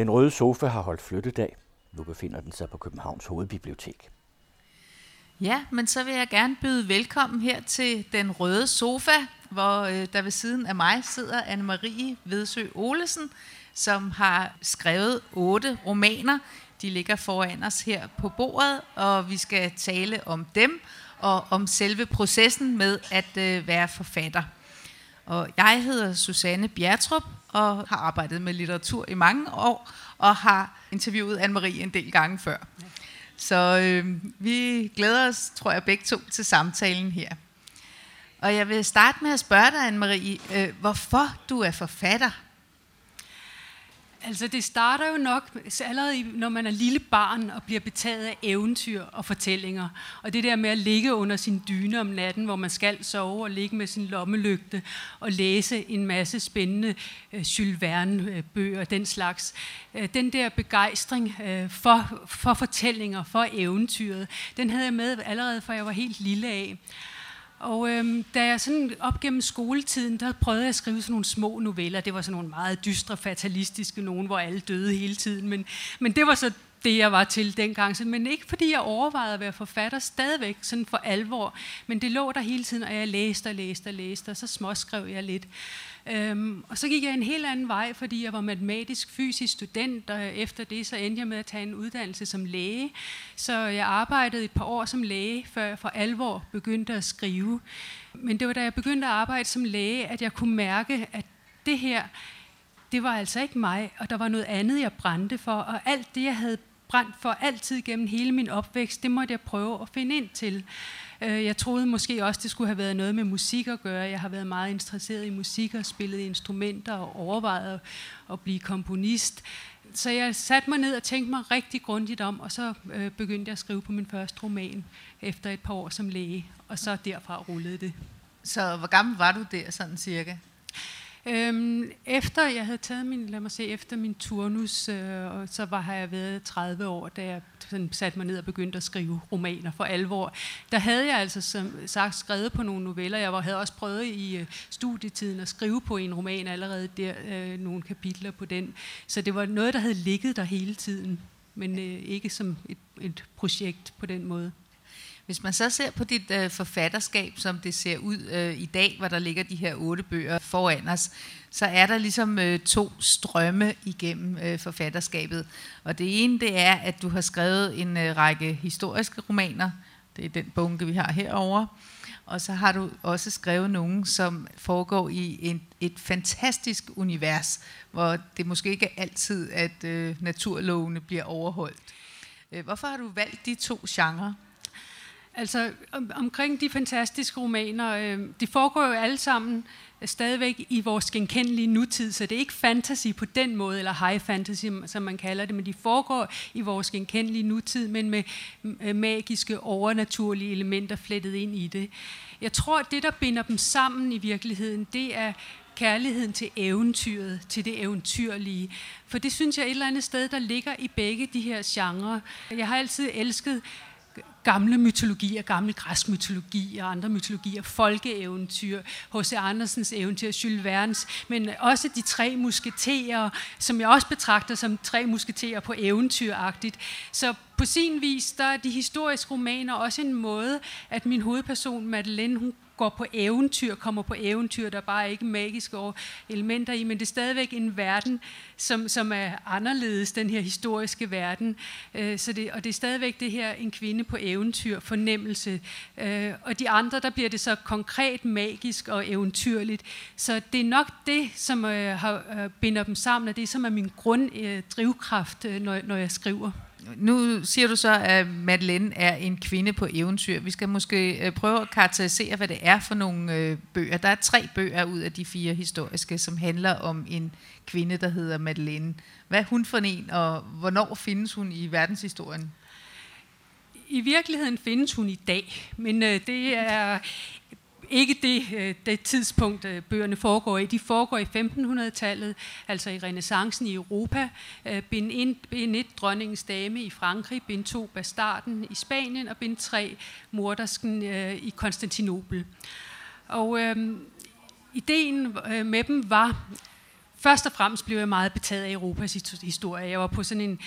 Den røde sofa har holdt flyttedag. Nu befinder den sig på Københavns Hovedbibliotek. Ja, men så vil jeg gerne byde velkommen her til Den Røde Sofa, hvor øh, der ved siden af mig sidder Anne-Marie Vedsø Olesen, som har skrevet otte romaner. De ligger foran os her på bordet, og vi skal tale om dem og om selve processen med at øh, være forfatter. Og jeg hedder Susanne Bjertrup og har arbejdet med litteratur i mange år og har interviewet Anne-Marie en del gange før. Så øh, vi glæder os, tror jeg, begge to til samtalen her. Og jeg vil starte med at spørge dig, Anne-Marie, øh, hvorfor du er forfatter? Altså det starter jo nok allerede når man er lille barn og bliver betaget af eventyr og fortællinger. Og det der med at ligge under sin dyne om natten, hvor man skal sove og ligge med sin lommelygte og læse en masse spændende uh, Jules Verne-bøger, den slags. Uh, den der begejstring uh, for, for fortællinger, for eventyret, den havde jeg med allerede fra jeg var helt lille af. Og øhm, da jeg sådan op gennem skoletiden, der prøvede jeg at skrive sådan nogle små noveller. Det var sådan nogle meget dystre, fatalistiske nogen, hvor alle døde hele tiden. Men, men det var så det, jeg var til dengang. Men ikke fordi jeg overvejede at være forfatter stadigvæk, sådan for alvor. Men det lå der hele tiden, og jeg læste og læste og læste, og så småskrev jeg lidt. Øhm, og så gik jeg en helt anden vej, fordi jeg var matematisk fysisk student, og efter det så endte jeg med at tage en uddannelse som læge. Så jeg arbejdede et par år som læge, før jeg for alvor begyndte at skrive. Men det var da jeg begyndte at arbejde som læge, at jeg kunne mærke, at det her, det var altså ikke mig, og der var noget andet, jeg brændte for, og alt det, jeg havde brændt for altid gennem hele min opvækst, det måtte jeg prøve at finde ind til. Øh, jeg troede måske også, det skulle have været noget med musik at gøre. Jeg har været meget interesseret i musik og spillet instrumenter og overvejet at blive komponist. Så jeg satte mig ned og tænkte mig rigtig grundigt om, og så øh, begyndte jeg at skrive på min første roman efter et par år som læge, og så derfra rullede det. Så hvor gammel var du der sådan cirka? Øhm, efter jeg havde taget min, lad mig se, efter min turnus, øh, og så var har jeg været 30 år, da jeg sådan satte mig ned og begyndte at skrive romaner for alvor. Der havde jeg altså som sagt skrevet på nogle noveller. Jeg var, havde også prøvet i øh, studietiden at skrive på en roman allerede der, øh, nogle kapitler på den. Så det var noget, der havde ligget der hele tiden, men øh, ikke som et, et projekt på den måde. Hvis man så ser på dit øh, forfatterskab, som det ser ud øh, i dag, hvor der ligger de her otte bøger foran os, så er der ligesom øh, to strømme igennem øh, forfatterskabet. Og det ene, det er, at du har skrevet en øh, række historiske romaner. Det er den bunke, vi har herovre. Og så har du også skrevet nogle, som foregår i en, et fantastisk univers, hvor det måske ikke er altid, at øh, naturlovene bliver overholdt. Øh, hvorfor har du valgt de to genrer? Altså om, omkring de fantastiske romaner, øh, de foregår jo alle sammen stadigvæk i vores genkendelige nutid, så det er ikke fantasy på den måde, eller high fantasy, som man kalder det, men de foregår i vores genkendelige nutid, men med øh, magiske, overnaturlige elementer flettet ind i det. Jeg tror, at det, der binder dem sammen i virkeligheden, det er kærligheden til eventyret, til det eventyrlige. For det synes jeg et eller andet sted, der ligger i begge de her genrer. Jeg har altid elsket gamle mytologier, gamle græsk mytologi og andre mytologier, folkeeventyr, H.C. Andersens eventyr, Jules Verne's, men også de tre musketerer, som jeg også betragter som tre musketerer på eventyragtigt. Så på sin vis, der er de historiske romaner også en måde, at min hovedperson, Madeleine, hun går på eventyr, kommer på eventyr, der er bare ikke magiske elementer i, men det er stadigvæk en verden, som, som er anderledes, den her historiske verden. Øh, så det, og det er stadigvæk det her, en kvinde på eventyr, fornemmelse. Øh, og de andre, der bliver det så konkret, magisk og eventyrligt. Så det er nok det, som øh, har, øh, binder dem sammen, og det som er min grunddrivkraft, øh, når, når jeg skriver nu siger du så, at Madeleine er en kvinde på eventyr. Vi skal måske øh, prøve at karakterisere, hvad det er for nogle øh, bøger. Der er tre bøger ud af de fire historiske, som handler om en kvinde, der hedder Madeleine. Hvad er hun for en, og hvornår findes hun i verdenshistorien? I virkeligheden findes hun i dag, men øh, det er ikke det, øh, det tidspunkt, øh, bøgerne foregår i. De foregår i 1500-tallet, altså i renaissancen i Europa. Øh, bind 1, bind 1 dronningens dame i Frankrig, bind 2 bastarden i Spanien, og bind 3 mordersken i Konstantinopel. Og øhm, ideen med dem var først og fremmest blev jeg meget betaget af Europas historie. Jeg var på sådan en,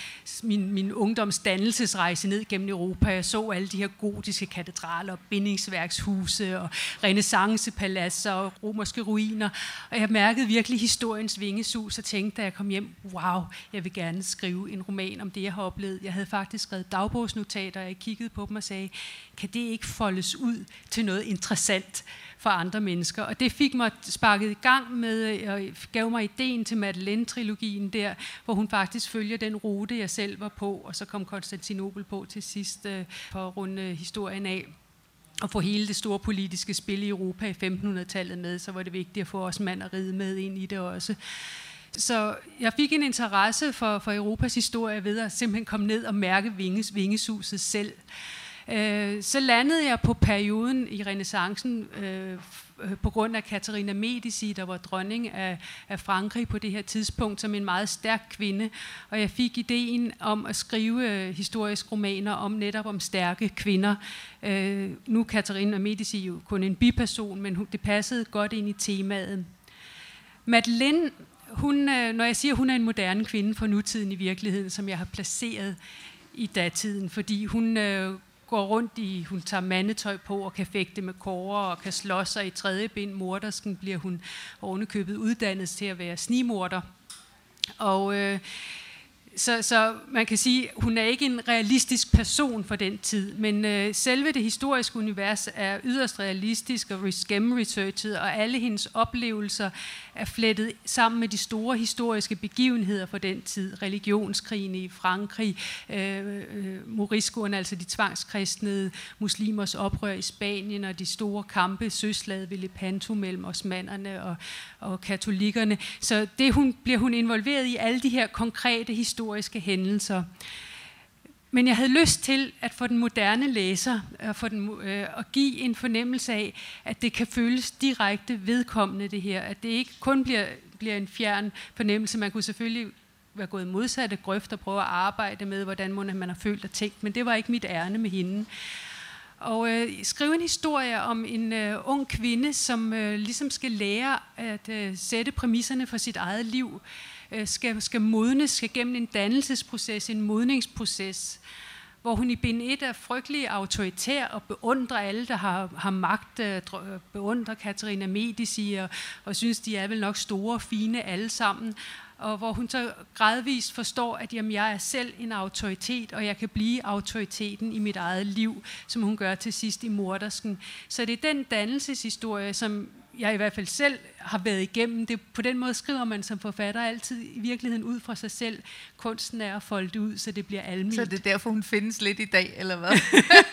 min, min ungdomsdannelsesrejse ned gennem Europa. Jeg så alle de her gotiske katedraler, bindingsværkshuse og renaissancepaladser og romerske ruiner. Og jeg mærkede virkelig historiens vingesus og tænkte, da jeg kom hjem, wow, jeg vil gerne skrive en roman om det, jeg har oplevet. Jeg havde faktisk skrevet dagbogsnotater, og jeg kiggede på dem og sagde, kan det ikke foldes ud til noget interessant? For andre mennesker. Og det fik mig sparket i gang med, øh, og gav mig ideen til Madeleine-trilogien der, hvor hun faktisk følger den rute, jeg selv var på, og så kom Konstantinopel på til sidst øh, for at runde øh, historien af og få hele det store politiske spil i Europa i 1500-tallet med, så var det vigtigt at få os mand og ride med ind i det også. Så jeg fik en interesse for, for Europas historie ved at simpelthen komme ned og mærke vinges, vingesuset selv. Øh, så landede jeg på perioden i renaissancen øh, på grund af Katarina Medici, der var dronning af, af Frankrig på det her tidspunkt, som en meget stærk kvinde. Og jeg fik ideen om at skrive øh, historiske romaner om netop om stærke kvinder. Øh, nu er Katarina Medici jo kun en biperson, men hun, det passede godt ind i temaet. Madeleine, hun, øh, når jeg siger, at hun er en moderne kvinde for nutiden i virkeligheden, som jeg har placeret i datiden, fordi hun øh, går rundt i, hun tager mandetøj på og kan fægte med kårer og kan slås sig i tredje ben mordersken, bliver hun ovenikøbet uddannet til at være snimorder. Og øh, så, så man kan sige, hun er ikke en realistisk person for den tid, men øh, selve det historiske univers er yderst realistisk og gennemresearchet, og alle hendes oplevelser er flettet sammen med de store historiske begivenheder for den tid. Religionskrigen i Frankrig, øh, øh, altså de tvangskristnede muslimers oprør i Spanien, og de store kampe, søslaget ved Lepanto mellem osmanderne og, og katolikkerne. Så det hun, bliver hun involveret i alle de her konkrete historiske hændelser. Men jeg havde lyst til at få den moderne læser at, få den, øh, at give en fornemmelse af, at det kan føles direkte vedkommende det her. At det ikke kun bliver, bliver en fjern fornemmelse. Man kunne selvfølgelig være gået modsatte grøft og prøve at arbejde med, hvordan man har følt og tænkt, men det var ikke mit ærne med hende. Og øh, skrive en historie om en øh, ung kvinde, som øh, ligesom skal lære at øh, sætte præmisserne for sit eget liv øh, Øh, skal, skal modnes, skal gennem en dannelsesproces, en modningsproces, hvor hun i bind 1 er frygtelig autoritær og beundrer alle, der har, har magt, øh, øh, beundrer Katarina Medici og, og synes, de er vel nok store og fine alle sammen, og hvor hun så gradvist forstår, at jamen, jeg er selv en autoritet, og jeg kan blive autoriteten i mit eget liv, som hun gør til sidst i Mordersken. Så det er den dannelseshistorie, som jeg i hvert fald selv har været igennem. Det, på den måde skriver man som forfatter altid i virkeligheden ud fra sig selv. Kunsten er at folde det ud, så det bliver almindeligt. Så det er derfor, hun findes lidt i dag, eller hvad?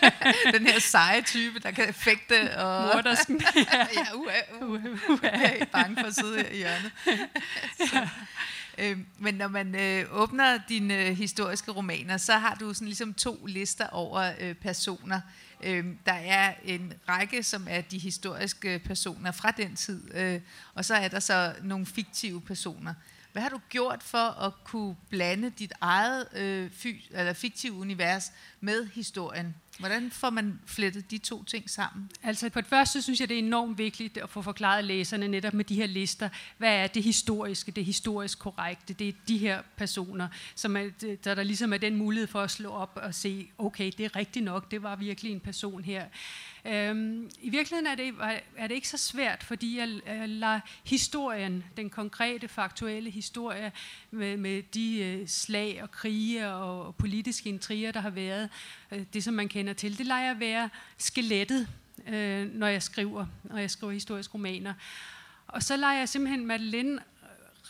den her seje type, der kan effekte og... Mordersken. ja, ja uha, uha, uha. Jeg er bange for at sidde her i hjørnet. så. Øh, men når man øh, åbner dine øh, historiske romaner, så har du sådan ligesom to lister over øh, personer. Øh, der er en række, som er de historiske personer fra den tid, øh, og så er der så nogle fiktive personer. Hvad har du gjort for at kunne blande dit eget øh, fy, eller fiktive univers med historien? Hvordan får man flettet de to ting sammen? Altså på det første synes jeg, det er enormt vigtigt at få forklaret læserne netop med de her lister. Hvad er det historiske, det historisk korrekte? Det er de her personer, som er, der, der ligesom er den mulighed for at slå op og se, okay, det er rigtigt nok, det var virkelig en person her. Øhm, I virkeligheden er det, er det ikke så svært, fordi jeg, jeg lader historien, den konkrete, faktuelle historie med, med de øh, slag og krige og, og politiske intriger, der har været, øh, det som man kender til, det lader jeg være skelettet, øh, når jeg skriver, når jeg skriver historiske romaner. Og så lader jeg simpelthen Madeleine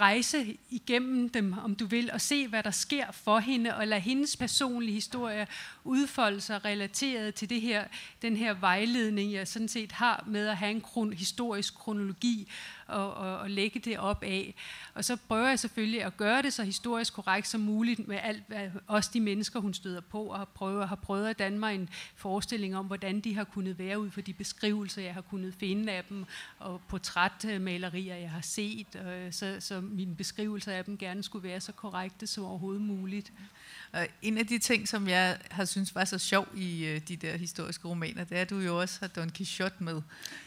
rejse igennem dem, om du vil, og se, hvad der sker for hende, og lade hendes personlige historie udfolde sig relateret til det her, den her vejledning, jeg sådan set har med at have en kron, historisk kronologi, og, og, og lægge det op af. Og så prøver jeg selvfølgelig at gøre det så historisk korrekt som muligt med alt, hvad også de mennesker, hun støder på, og har prøvet, har prøvet at danne mig en forestilling om, hvordan de har kunnet være ud for de beskrivelser, jeg har kunnet finde af dem, og portrætmalerier, jeg har set, og så, så mine beskrivelser af dem gerne skulle være så korrekte som overhovedet muligt. Og en af de ting, som jeg har synes var så sjov i øh, de der historiske romaner, det er, at du jo også har Don Quixote med,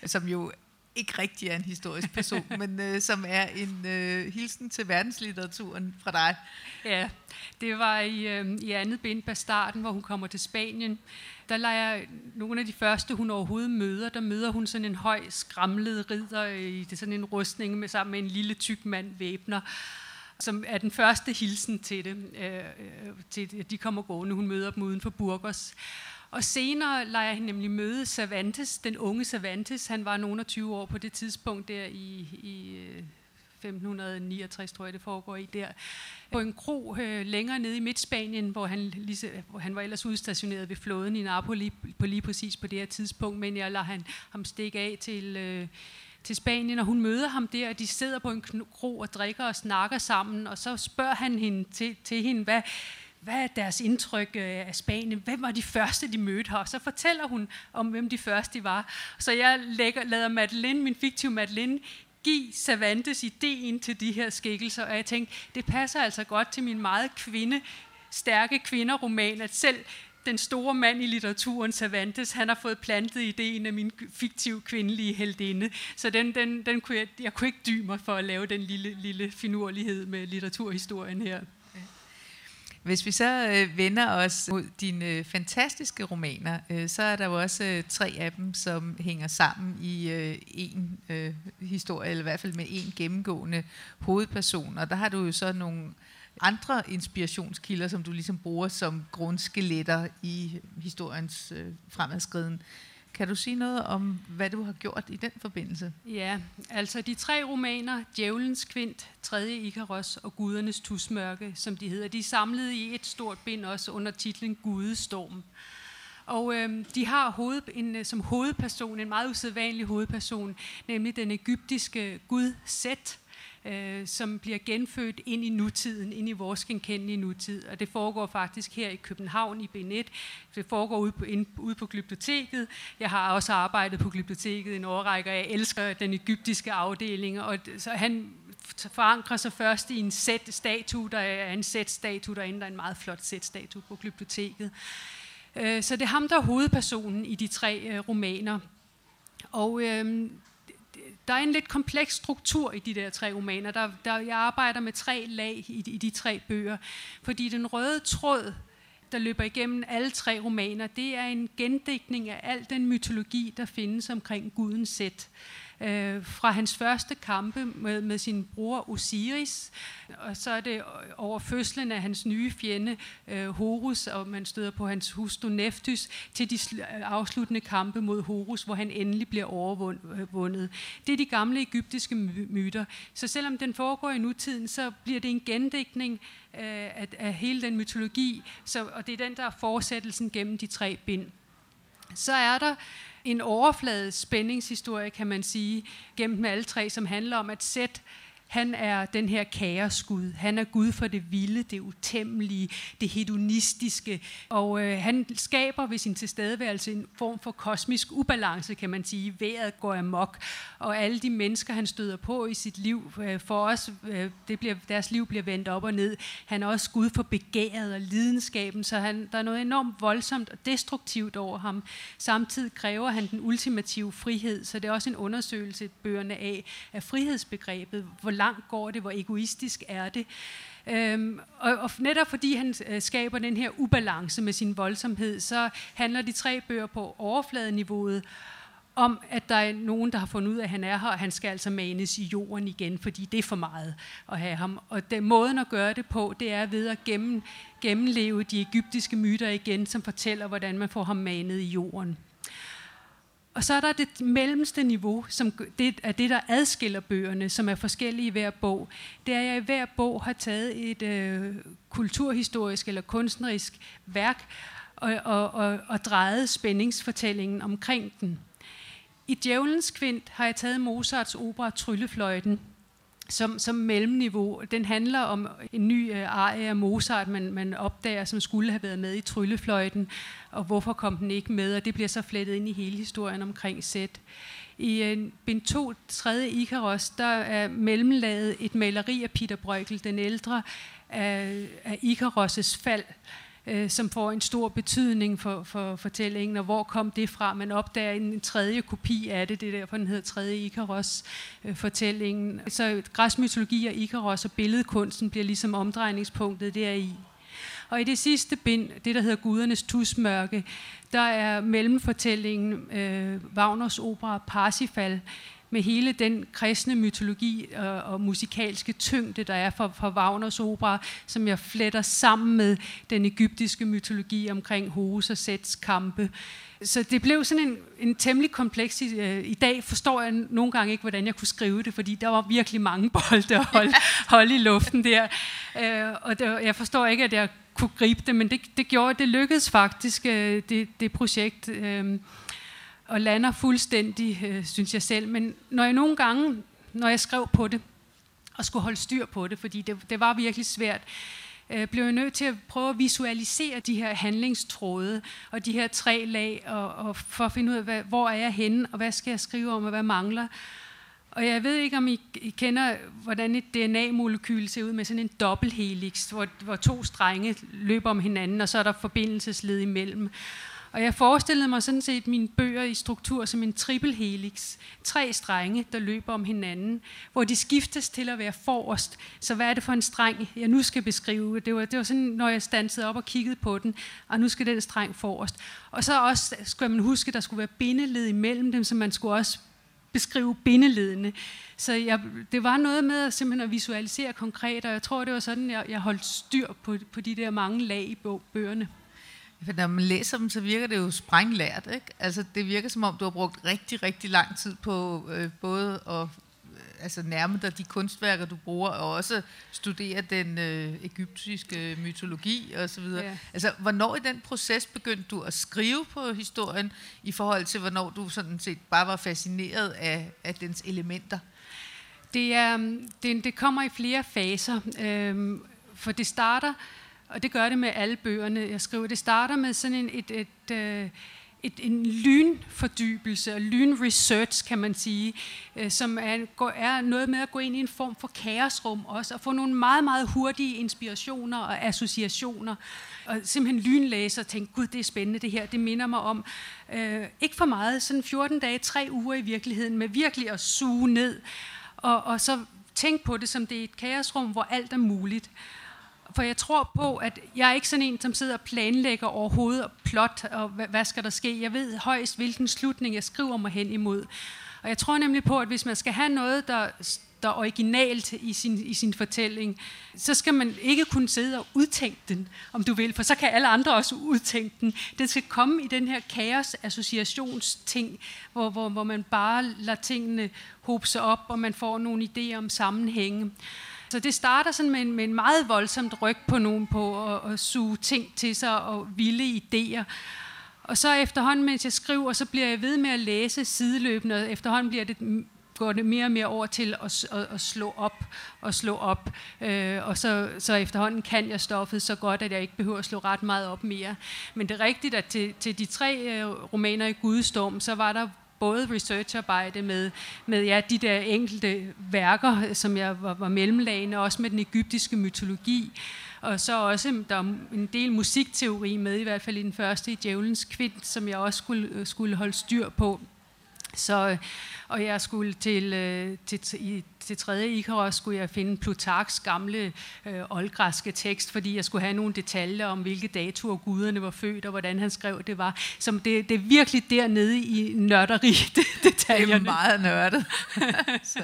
som jo ikke rigtig er en historisk person, men øh, som er en øh, hilsen til verdenslitteraturen fra dig. Ja, det var i, øh, i andet bind, Bastarden, hvor hun kommer til Spanien. Der leger nogle af de første, hun overhovedet møder. Der møder hun sådan en høj, skramlet ridder i det sådan en rustning med sammen med en lille tyk mand væbner som er den første hilsen til det, øh, øh, til at de kommer gående. Hun møder dem uden for Burgos. Og senere leger han nemlig møde Cervantes, den unge Cervantes. Han var nogen af 20 år på det tidspunkt der i, i øh, 1569, tror jeg det foregår i der. På en kro øh, længere nede i Midtspanien, hvor han, lige, hvor han var ellers udstationeret ved flåden i Napoli på lige præcis på det her tidspunkt, men jeg lader han, ham stikke af til... Øh, til Spanien, og hun møder ham der, og de sidder på en kro og drikker og snakker sammen, og så spørger han hende til, til hende, hvad, hvad er deres indtryk øh, af Spanien? Hvem var de første, de mødte her? Og så fortæller hun om, hvem de første var. Så jeg lægger, lader Madeline, min fiktive Madeline, give Cervantes ideen til de her skikkelser, og jeg tænkte, det passer altså godt til min meget kvinde, stærke kvinderoman, at selv den store mand i litteraturen, Cervantes, han har fået plantet ideen af min fiktive kvindelige heldinde. Så den, den, den kunne jeg, jeg kunne ikke dybe mig for at lave den lille, lille finurlighed med litteraturhistorien her. Hvis vi så øh, vender os mod dine øh, fantastiske romaner, øh, så er der jo også øh, tre af dem, som hænger sammen i øh, en øh, historie, eller i hvert fald med en gennemgående hovedperson. Og der har du jo så nogle andre inspirationskilder, som du ligesom bruger som grundskeletter i historiens øh, fremadskriden. Kan du sige noget om, hvad du har gjort i den forbindelse? Ja, altså de tre romaner, Djævelens Kvint, Tredje Ikaros og Gudernes Tusmørke, som de hedder, de er samlet i et stort bind også under titlen Gudestorm. Og øh, de har hoved, en, øh, som hovedperson, en meget usædvanlig hovedperson, nemlig den egyptiske gud Set, øh, som bliver genfødt ind i nutiden, ind i vores genkendelige nutid. Og det foregår faktisk her i København i B1. Det foregår ude på, ind, ude på glyptoteket. Jeg har også arbejdet på glyptoteket en årrække, og jeg elsker den egyptiske afdeling. Og så han forankrer sig først i en sæt statue, der er en sæt statue derinde, der er en meget flot sæt statue på glyptoteket. Øh, så det er ham, der er hovedpersonen i de tre øh, romaner. Og øhm, der er en lidt kompleks struktur i de der tre romaner. Der, der, jeg arbejder med tre lag i, i de tre bøger, fordi den røde tråd, der løber igennem alle tre romaner, det er en gendækning af al den mytologi, der findes omkring guden Sæt øh, fra hans første kampe med, med sin bror Osiris, og så er det over fødslen af hans nye fjende øh, Horus, og man støder på hans hustru Nephthys, til de afsluttende kampe mod Horus, hvor han endelig bliver overvundet. Øh, det er de gamle egyptiske myter. Så selvom den foregår i nutiden, så bliver det en gendækning øh, af, af hele den mytologi, så, og det er den, der er fortsættelsen gennem de tre bind. Så er der en overflade spændingshistorie, kan man sige, gennem alle tre, som handler om at sætte han er den her kaosgud. Han er Gud for det vilde, det utæmmelige, det hedonistiske. Og øh, han skaber ved sin tilstedeværelse en form for kosmisk ubalance, kan man sige. Været går amok, og alle de mennesker, han støder på i sit liv, øh, for os, øh, det bliver, deres liv bliver vendt op og ned. Han er også Gud for begæret og lidenskaben, så han, der er noget enormt voldsomt og destruktivt over ham. Samtidig kræver han den ultimative frihed, så det er også en undersøgelse, bøgerne af, af frihedsbegrebet. Hvor langt går det, hvor egoistisk er det. Øhm, og, og netop fordi han øh, skaber den her ubalance med sin voldsomhed, så handler de tre bøger på overfladeniveauet om, at der er nogen, der har fundet ud af, at han er her, og han skal altså manes i jorden igen, fordi det er for meget at have ham. Og den måden at gøre det på, det er ved at gennem, gennemleve de egyptiske myter igen, som fortæller, hvordan man får ham manet i jorden. Og så er der det mellemste niveau, som det er det, der adskiller bøgerne, som er forskellige i hver bog. Det er, at jeg i hver bog har taget et øh, kulturhistorisk eller kunstnerisk værk og, og, og, og drejet spændingsfortællingen omkring den. I Djævelens Kvint har jeg taget Mozarts opera Tryllefløjten, som, som mellemniveau. Den handler om en ny uh, arie af Mozart, man, man opdager, som skulle have været med i Tryllefløjten, og hvorfor kom den ikke med, og det bliver så flettet ind i hele historien omkring sæt. I uh, bind 2, 3. Ikaros, der er mellemlaget et maleri af Peter Bruegel, den ældre, af, af Ikaros' fald, øh, øh, som får en stor betydning for, for fortællingen, og hvor kom det fra? Man opdager en, en tredje kopi af det, det er derfor, den hedder tredje Ikaros-fortællingen. Øh, så græsk mytologi og Ikaros og billedkunsten bliver ligesom omdrejningspunktet deri. Og i det sidste bind, det der hedder Gudernes tusmørke, der er mellemfortællingen øh, Wagners opera Parsifal, med hele den kristne mytologi og, og musikalske tyngde, der er for, for Wagners opera, som jeg fletter sammen med den egyptiske mytologi omkring Horus og Sets kampe. Så det blev sådan en, en temmelig kompleks. Øh, I dag forstår jeg nogle gange ikke, hvordan jeg kunne skrive det, fordi der var virkelig mange bolde at holde, holde i luften der. Øh, og det, jeg forstår ikke, at jeg kunne gribe det, men det, det gjorde, det lykkedes faktisk, øh, det, det projekt. Øh, og lander fuldstændig, øh, synes jeg selv. Men når jeg nogle gange, når jeg skrev på det, og skulle holde styr på det, fordi det, det var virkelig svært, øh, blev jeg nødt til at prøve at visualisere de her handlingstråde og de her tre lag, og, og for at finde ud af, hvad, hvor er jeg henne, og hvad skal jeg skrive om, og hvad mangler. Og jeg ved ikke, om I, I kender, hvordan et DNA-molekyl ser ud med sådan en dobbelthelix, hvor, hvor to strenge løber om hinanden, og så er der forbindelsesled imellem. Og jeg forestillede mig sådan set mine bøger i struktur som en triple helix. Tre strenge, der løber om hinanden, hvor de skiftes til at være forrest. Så hvad er det for en streng, jeg nu skal beskrive? Det var, det var sådan, når jeg stansede op og kiggede på den, og nu skal den streng forrest. Og så også skulle man huske, at der skulle være bindeled imellem dem, så man skulle også beskrive bindeledene. Så jeg, det var noget med at, simpelthen at visualisere konkret, og jeg tror, det var sådan, jeg, jeg holdt styr på, på de der mange lag i bøgerne. For når man læser dem, så virker det jo sprænglært. Ikke? Altså, det virker som om, du har brugt rigtig, rigtig lang tid på øh, både at øh, altså, nærme dig de kunstværker, du bruger, og også studere den øh, egyptiske mytologi osv. Ja. Altså, hvornår i den proces begyndte du at skrive på historien, i forhold til, hvornår du sådan set bare var fascineret af, af dens elementer? Det, er, det, det kommer i flere faser, øh, for det starter og det gør det med alle bøgerne, jeg skriver. Det starter med sådan en, et, et, et, et, en lynfordybelse og lynresearch, kan man sige, øh, som er, er noget med at gå ind i en form for kaosrum også, og få nogle meget, meget hurtige inspirationer og associationer, og simpelthen lynlæse og tænke, gud, det er spændende det her, det minder mig om, øh, ikke for meget, sådan 14 dage, 3 uger i virkeligheden, med virkelig at suge ned, og, og så tænke på det som det er et kaosrum, hvor alt er muligt. For jeg tror på, at jeg er ikke sådan en, som sidder og planlægger overhovedet og plot, og hvad, hvad skal der ske. Jeg ved højst, hvilken slutning jeg skriver mig hen imod. Og jeg tror nemlig på, at hvis man skal have noget, der, der er originalt i sin, i sin fortælling, så skal man ikke kunne sidde og udtænke den, om du vil, for så kan alle andre også udtænke den. Den skal komme i den her kaos-associationsting, hvor, hvor, hvor man bare lader tingene hobe sig op, og man får nogle idéer om sammenhænge. Så det starter sådan med en, med en meget voldsomt ryg på nogen på at, at suge ting til sig og vilde idéer. Og så efterhånden, mens jeg skriver, så bliver jeg ved med at læse sideløbende, og efterhånden bliver det går det mere og mere over til at, at, at slå op og slå op. Øh, og så, så efterhånden kan jeg stoffet så godt, at jeg ikke behøver at slå ret meget op mere. Men det er rigtigt, at til, til de tre øh, romaner i Gudstorm, så var der både researcharbejde med, med ja, de der enkelte værker, som jeg var, var mellemlagende, også med den egyptiske mytologi. Og så også, der er en del musikteori med, i hvert fald i den første i Djævelens Kvind, som jeg også skulle, skulle holde styr på. Så, og jeg skulle til, øh, til, til, til tredje Ikaros skulle jeg finde Plutarks gamle øh, oldgræske tekst, fordi jeg skulle have nogle detaljer om, hvilke datoer guderne var født, og hvordan han skrev det var. Så det, det er virkelig dernede i nørderi, detaljerne. Det er meget nørdet. så.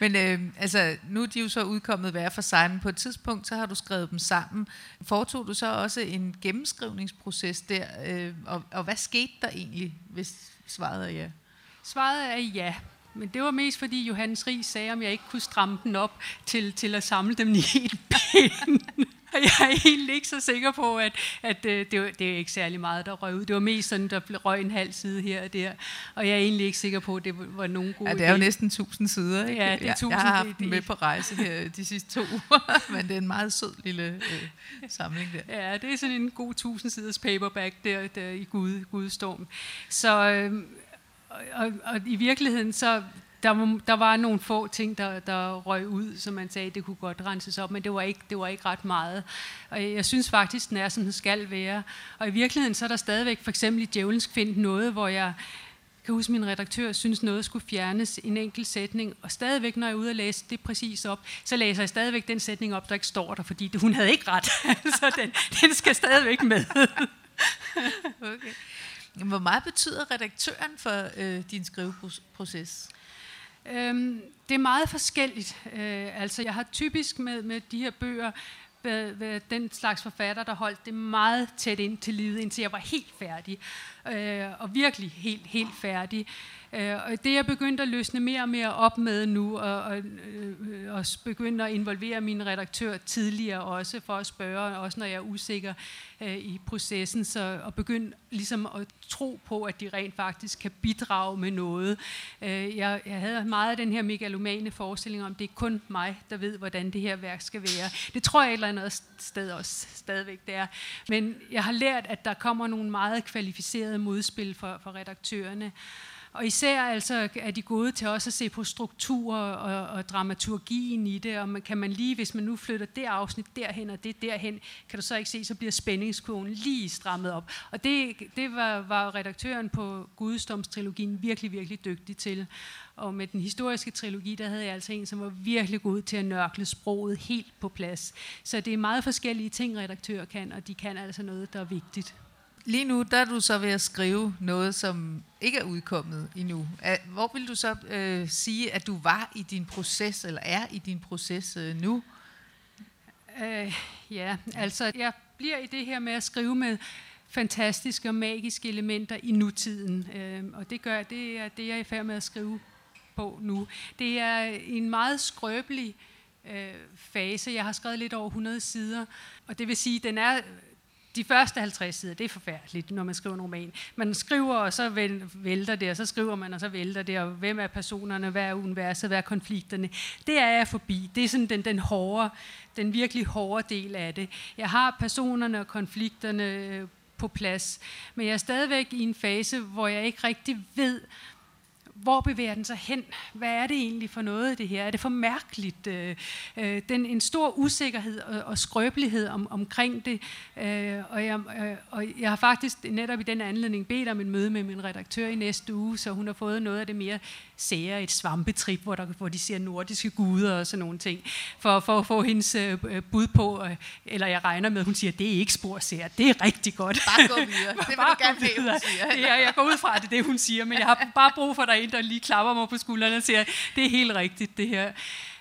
Men øh, altså, nu er de jo så udkommet hver for sig, men på et tidspunkt, så har du skrevet dem sammen. Foretog du så også en gennemskrivningsproces der, øh, og, og hvad skete der egentlig, hvis svaret er ja? Svaret er ja. Men det var mest fordi Johannes Ries sagde, om jeg ikke kunne stramme den op til, til at samle dem i et ben. jeg er egentlig ikke så sikker på, at, at øh, det, det er ikke særlig meget, der røg ud. Det var mest sådan, der røg en halv side her og der. Og jeg er egentlig ikke sikker på, at det var nogen gode Ja, det er jo næsten tusind sider, ikke? Ja, det er tusind. Jeg, jeg har haft med på rejse her de sidste to uger, men det er en meget sød lille øh, samling der. Ja, det er sådan en god tusind siders paperback der, der i Gud, Gudstorm. Så... Øh, og, og i virkeligheden så der, var, der var nogle få ting, der, der røg ud, som man sagde, det kunne godt renses op, men det var ikke, det var ikke ret meget. Og jeg synes faktisk, den er, som den skal være. Og i virkeligheden, så er der stadigvæk, for eksempel i Djævelens Kvind, noget, hvor jeg kan huske, at min redaktør synes, noget skulle fjernes en enkelt sætning, og stadigvæk, når jeg er ude og læse det præcis op, så læser jeg stadigvæk den sætning op, der ikke står der, fordi hun havde ikke ret. så den, den skal stadigvæk med. okay. Hvor meget betyder redaktøren for øh, din skriveproces? Øhm, det er meget forskelligt. Øh, altså, jeg har typisk med, med de her bøger været, den slags forfatter, der holdt det meget tæt ind til livet, indtil jeg var helt færdig. Øh, og virkelig helt, helt færdig. Øh, og det jeg begyndte at løsne mere og mere op med nu, og, og, øh, og begyndte at involvere min redaktør tidligere også, for at spørge, også når jeg er usikker øh, i processen, så, og begynde ligesom at tro på, at de rent faktisk kan bidrage med noget. Øh, jeg, jeg havde meget af den her megalomane forestilling om, det er kun mig, der ved, hvordan det her værk skal være. Det tror jeg et eller andet sted også stadigvæk det er. Men jeg har lært, at der kommer nogle meget kvalificerede modspil for, for redaktørerne. Og især altså er de gode til også at se på struktur og, og dramaturgien i det, og man, kan man lige, hvis man nu flytter det afsnit derhen og det derhen, kan du så ikke se, så bliver spændingskurven lige strammet op. Og det, det var, var redaktøren på Gudstomstrilogien virkelig, virkelig dygtig til. Og med den historiske trilogi, der havde jeg altså en, som var virkelig god til at nørkle sproget helt på plads. Så det er meget forskellige ting, redaktører kan, og de kan altså noget, der er vigtigt. Lige nu, der er du så ved at skrive noget, som ikke er udkommet endnu. Hvor vil du så øh, sige, at du var i din proces, eller er i din proces øh, nu? Øh, ja, altså jeg bliver i det her med at skrive med fantastiske og magiske elementer i nutiden. Øh, og det gør det er det, jeg er i færd med at skrive på nu. Det er en meget skrøbelig øh, fase. Jeg har skrevet lidt over 100 sider, og det vil sige, den er de første 50 sider, det er forfærdeligt, når man skriver en roman. Man skriver, og så vælter det, og så skriver man, og så vælter det, og hvem er personerne, hvad er universet, hvad er konflikterne. Det er jeg forbi. Det er sådan den, den hårde, den virkelig hårde del af det. Jeg har personerne og konflikterne øh, på plads, men jeg er stadigvæk i en fase, hvor jeg ikke rigtig ved, hvor bevæger den sig hen? Hvad er det egentlig for noget, det her? Er det for mærkeligt? Øh, øh, den, en stor usikkerhed og, og skrøbelighed om, omkring det. Øh, og, jeg, øh, og jeg har faktisk netop i den anledning bedt om en møde med min redaktør i næste uge, så hun har fået noget af det mere sære, et svampetrip, hvor, der, hvor de ser nordiske guder og sådan nogle ting, for, for at få hendes øh, bud på, øh, eller jeg regner med, at hun siger, det er ikke spor sære, det er rigtig godt. Bare gå videre. Det vil du gerne have, hun siger. Det er, jeg går ud fra, at det er det, hun siger, men jeg har bare brug for, er en, der lige klapper mig på skulderen og siger, det er helt rigtigt, det her.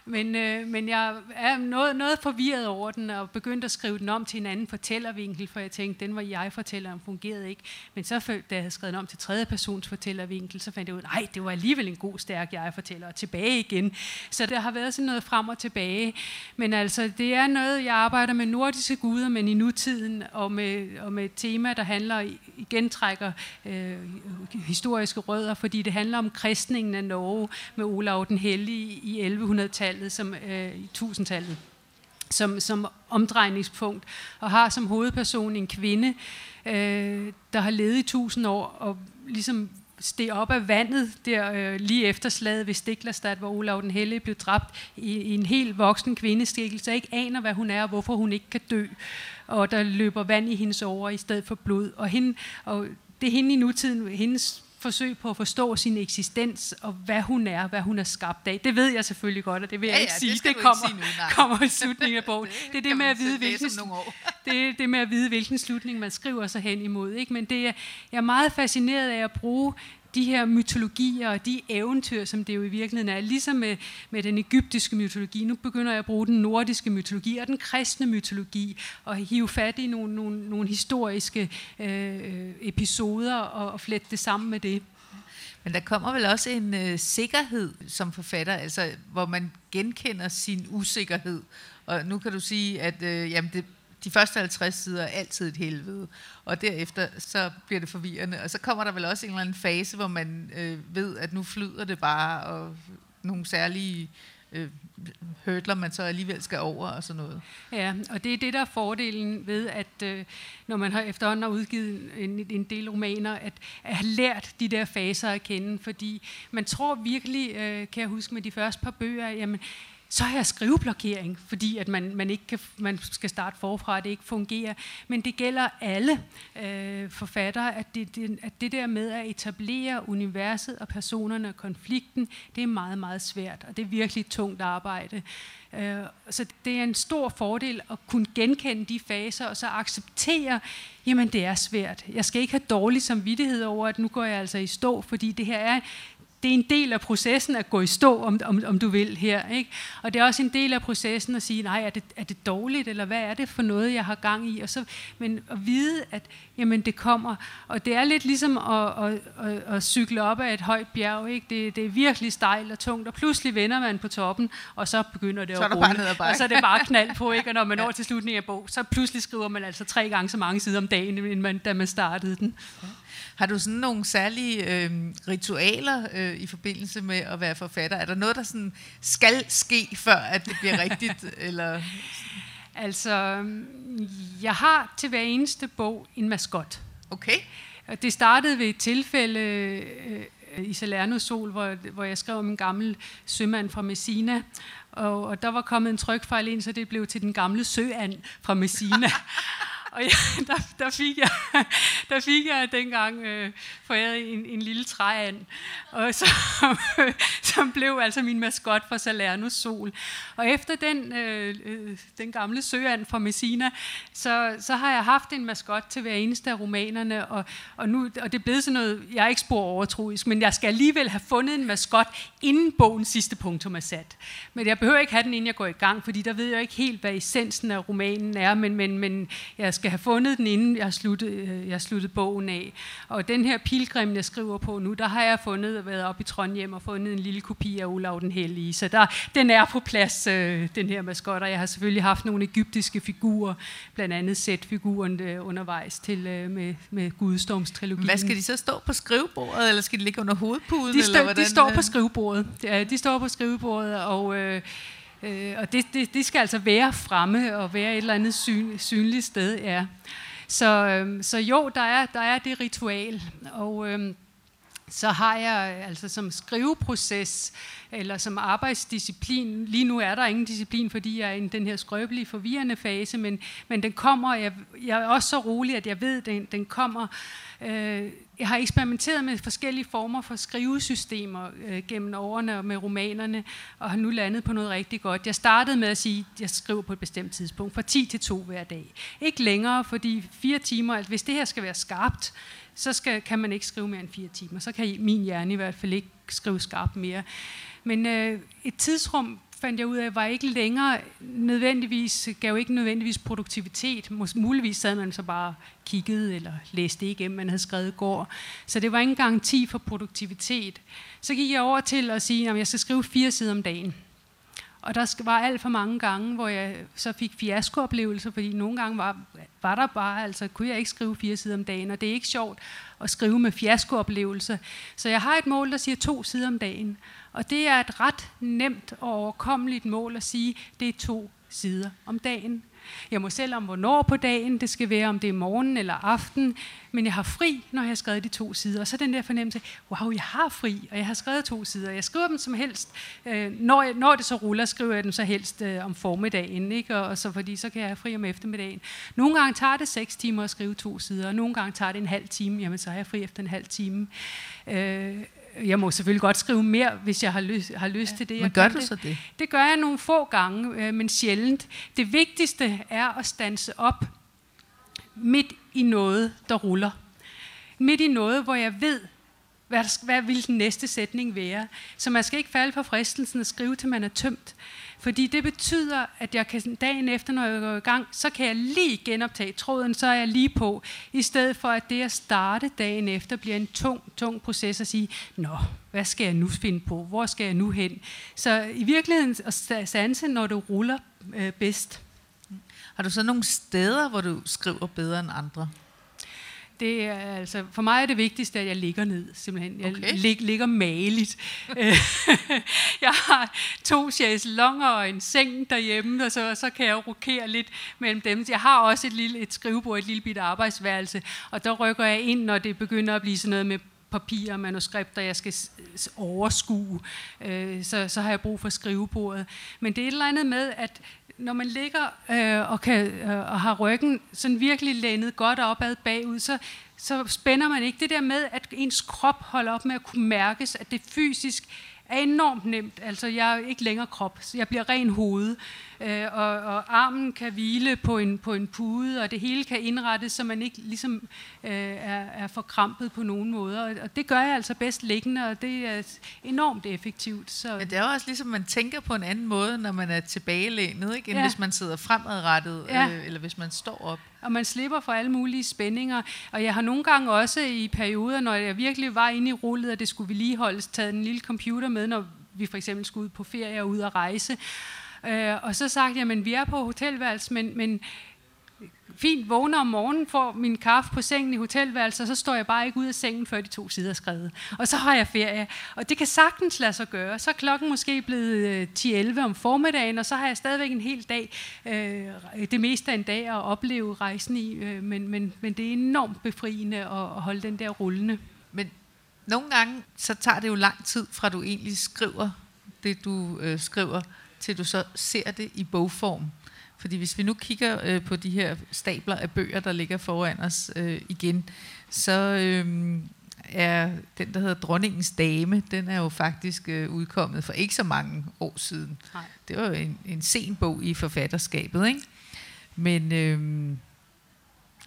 Men, øh, men jeg er noget, noget forvirret over den, og begyndte at skrive den om til en anden fortællervinkel, for jeg tænkte, den var jeg fortælleren, fungerede ikke. Men så, da jeg havde skrevet den om til tredje persons fortællervinkel, så fandt jeg ud, nej, det var alligevel en god, stærk jeg-fortæller, og tilbage igen. Så der har været sådan noget frem og tilbage. Men altså, det er noget, jeg arbejder med nordiske guder, men i nutiden, og med, og med et tema, der handler, igen trækker øh, historiske rødder, fordi det handler om kristningen af Norge med Olav den Hellige i 1100-tallet tallet som øh, i tusindtallet som, som omdrejningspunkt, og har som hovedperson en kvinde, øh, der har levet i tusind år, og ligesom steg op af vandet der øh, lige efter slaget ved Stiklerstad, hvor Olav den Hellige blev dræbt i, i en helt voksen kvindestikkelse, ikke aner, hvad hun er, og hvorfor hun ikke kan dø. Og der løber vand i hendes over i stedet for blod. Og, hende, og det er hende i nutiden, hendes forsøg på at forstå sin eksistens, og hvad hun er, hvad hun er skabt af. Det ved jeg selvfølgelig godt, og det vil jeg ja, ikke ja, sige. Det, det kommer, sige nu, kommer i slutningen af bogen. det, det er det med at vide, hvilken, det, det med at vide, hvilken slutning man skriver sig hen imod. Ikke? Men det er, jeg er meget fascineret af at bruge de her mytologier og de eventyr, som det jo i virkeligheden er, ligesom med, med den egyptiske mytologi. Nu begynder jeg at bruge den nordiske mytologi og den kristne mytologi, og hive fat i nogle, nogle, nogle historiske øh, episoder og, og flette det sammen med det. Men der kommer vel også en øh, sikkerhed som forfatter, altså hvor man genkender sin usikkerhed. Og nu kan du sige, at øh, jamen det, de første 50 sider er altid et helvede, og derefter så bliver det forvirrende. Og så kommer der vel også en eller anden fase, hvor man øh, ved, at nu flyder det bare, og nogle særlige øh, hurdler, man så alligevel skal over og sådan noget. Ja, og det er det, der er fordelen ved, at øh, når man har efterhånden har udgivet en, en del romaner, at, at have lært de der faser at kende, fordi man tror virkelig, øh, kan jeg huske med de første par bøger, jamen, så har jeg skriveblokering, fordi at man, man, ikke kan, man skal starte forfra, at det ikke fungerer. Men det gælder alle øh, forfattere, at det, det, at det der med at etablere universet og personerne og konflikten, det er meget, meget svært, og det er virkelig tungt arbejde. Øh, så det er en stor fordel at kunne genkende de faser, og så acceptere, jamen det er svært. Jeg skal ikke have dårlig samvittighed over, at nu går jeg altså i stå, fordi det her er det er en del af processen at gå i stå, om, om, om du vil her. Ikke? Og det er også en del af processen at sige, nej, er det, er det dårligt, eller hvad er det for noget, jeg har gang i? Og så, men at vide, at jamen, det kommer. Og det er lidt ligesom at, at, at, at cykle op ad et højt bjerg. Ikke? Det, det er virkelig stejlt og tungt, og pludselig vender man på toppen, og så begynder det så at rulle. Og så er det bare knald på, ikke? og når man når til slutningen af bog, så pludselig skriver man altså tre gange så mange sider om dagen, end man, da man startede den. Ja. Har du sådan nogle særlige øh, ritualer øh, i forbindelse med at være forfatter? Er der noget, der sådan skal ske, før at det bliver rigtigt? eller? Altså, jeg har til hver eneste bog en maskot. Okay. Det startede ved et tilfælde øh, i Salerno Sol, hvor, hvor jeg skrev om en gammel sømand fra Messina, og, og der var kommet en trykfejl ind, så det blev til den gamle søand fra Messina. Og jeg, der, der, fik jeg, der fik jeg dengang øh, foræret en, en lille træand, og som, som blev altså min maskot for Salerno Sol. Og efter den, øh, øh, den gamle søand fra Messina, så, så har jeg haft en maskot til hver eneste af romanerne, og, og, nu, og det er blevet sådan noget, jeg er ikke spor overtroisk, men jeg skal alligevel have fundet en maskot, inden bogens sidste punktum er sat. Men jeg behøver ikke have den, inden jeg går i gang, fordi der ved jeg ikke helt, hvad essensen af romanen er, men, men, men jeg skal have fundet den, inden jeg sluttede, øh, jeg sluttede bogen af. Og den her pilgrim, jeg skriver på nu, der har jeg fundet, været op i Trondheim og fundet en lille kopi af Olav den Hellige. Så der, den er på plads, øh, den her maskot, og jeg har selvfølgelig haft nogle egyptiske figurer, blandt andet sæt-figuren øh, undervejs til med, med Gudstormstrilogien. Hvad skal de så stå på skrivebordet, eller skal de ligge under hovedpuden? De, stå, eller hvordan? de står på skrivebordet. Ja, de står på skrivebordet, og... Øh, Øh, og det, det, det skal altså være fremme og være et eller andet syn, synligt sted. Ja. Så, øh, så jo, der er, der er det ritual. Og øh, så har jeg altså som skriveproces eller som arbejdsdisciplin, lige nu er der ingen disciplin, fordi jeg er i den her skrøbelige, forvirrende fase, men, men den kommer, jeg, jeg er også så rolig, at jeg ved, at den, den kommer øh, jeg har eksperimenteret med forskellige former for skrivesystemer øh, gennem årene og med romanerne, og har nu landet på noget rigtig godt. Jeg startede med at sige, at jeg skriver på et bestemt tidspunkt, fra 10 til 2 hver dag. Ikke længere, fordi fire timer, altså hvis det her skal være skarpt, så skal, kan man ikke skrive mere end fire timer. Så kan min hjerne i hvert fald ikke skrive skarpt mere. Men øh, et tidsrum fandt jeg ud af, var ikke længere nødvendigvis, gav ikke nødvendigvis produktivitet. Muligvis sad man så bare kigget eller læste igennem, man havde skrevet i går. Så det var ikke en garanti for produktivitet. Så gik jeg over til at sige, at jeg skal skrive fire sider om dagen. Og der var alt for mange gange, hvor jeg så fik fiaskooplevelser, fordi nogle gange var, var der bare, altså kunne jeg ikke skrive fire sider om dagen, og det er ikke sjovt at skrive med fiaskooplevelser. Så jeg har et mål, der siger to sider om dagen. Og det er et ret nemt og overkommeligt mål at sige, det er to sider om dagen. Jeg må selv om, hvornår på dagen det skal være, om det er morgen eller aften, men jeg har fri, når jeg har skrevet de to sider. Og så den der fornemmelse, wow, jeg har fri, og jeg har skrevet to sider. Jeg skriver dem som helst. Øh, når, jeg, når det så ruller, skriver jeg dem så helst øh, om formiddagen, ikke? Og, og så, fordi så kan jeg have fri om eftermiddagen. Nogle gange tager det seks timer at skrive to sider, og nogle gange tager det en halv time, jamen så har jeg fri efter en halv time. Øh, jeg må selvfølgelig godt skrive mere, hvis jeg har lyst, har lyst ja. til det. Men gør du det. så det? Det gør jeg nogle få gange, øh, men sjældent. Det vigtigste er at stanse op midt i noget, der ruller. Midt i noget, hvor jeg ved, hvad, hvad vil den næste sætning være. Så man skal ikke falde for fristelsen at skrive, til man er tømt. Fordi det betyder, at jeg kan dagen efter, når jeg går i gang, så kan jeg lige genoptage tråden, så er jeg lige på. I stedet for, at det at starte dagen efter bliver en tung, tung proces at sige, nå, hvad skal jeg nu finde på? Hvor skal jeg nu hen? Så i virkeligheden at sanse, når du ruller øh, bedst. Har du så nogle steder, hvor du skriver bedre end andre? Det er, altså, for mig er det vigtigste, at jeg ligger ned, simpelthen. Jeg Okay. lig, ligger maligt. Jeg har to chaiselonger og en seng derhjemme, og så, så kan jeg rokere lidt mellem dem. Jeg har også et, lille, et skrivebord, et lille bitte arbejdsværelse, og der rykker jeg ind, når det begynder at blive sådan noget med papirer og manuskripter, jeg skal overskue, øh, så, så har jeg brug for skrivebordet. Men det er et eller andet med, at når man ligger øh, og, kan, øh, og har ryggen sådan virkelig lænet godt opad bagud, så, så spænder man ikke det der med, at ens krop holder op med at kunne mærkes, at det fysisk er enormt nemt. Altså, jeg er ikke længere krop, så jeg bliver ren hoved. Øh, og, og armen kan hvile på en, på en pude, og det hele kan indrettes, så man ikke ligesom øh, er, er forkrampet på nogen måder. Og, og det gør jeg altså bedst liggende, og det er enormt effektivt. Så, Men det er jo også ligesom, man tænker på en anden måde, når man er tilbagelænet, ikke? end Ja. hvis man sidder fremadrettet, Ja. øh, eller hvis man står op. Og man slipper for alle mulige spændinger. Og jeg har nogle gange også i perioder, når jeg virkelig var inde i rullet, og det skulle vedligeholdes, taget en lille computer med, når vi for eksempel skulle ud på ferie og ud at rejse. Øh, og så sagde jeg, men vi er på hotelværelse, men, men fint vågner om morgenen, får min kaffe på sengen i hotelværelset, og så står jeg bare ikke ud af sengen, før de to sider er skrevet. Og så har jeg ferie. Og det kan sagtens lade sig gøre. Så er klokken måske blevet øh, 10-11 om formiddagen, og så har jeg stadigvæk en hel dag, øh, det meste af en dag, at opleve rejsen i. Øh, men, men, men det er enormt befriende at, at holde den der rullende. Men nogle gange, så tager det jo lang tid, fra du egentlig skriver det, du øh, skriver, til du så ser det i bogform. Fordi hvis vi nu kigger øh, på de her stabler af bøger, der ligger foran os øh, igen, så øh, er den, der hedder Dronningens Dame, den er jo faktisk øh, udkommet for ikke så mange år siden. Nej. Det var jo en, en sen bog i forfatterskabet, ikke? Men øh,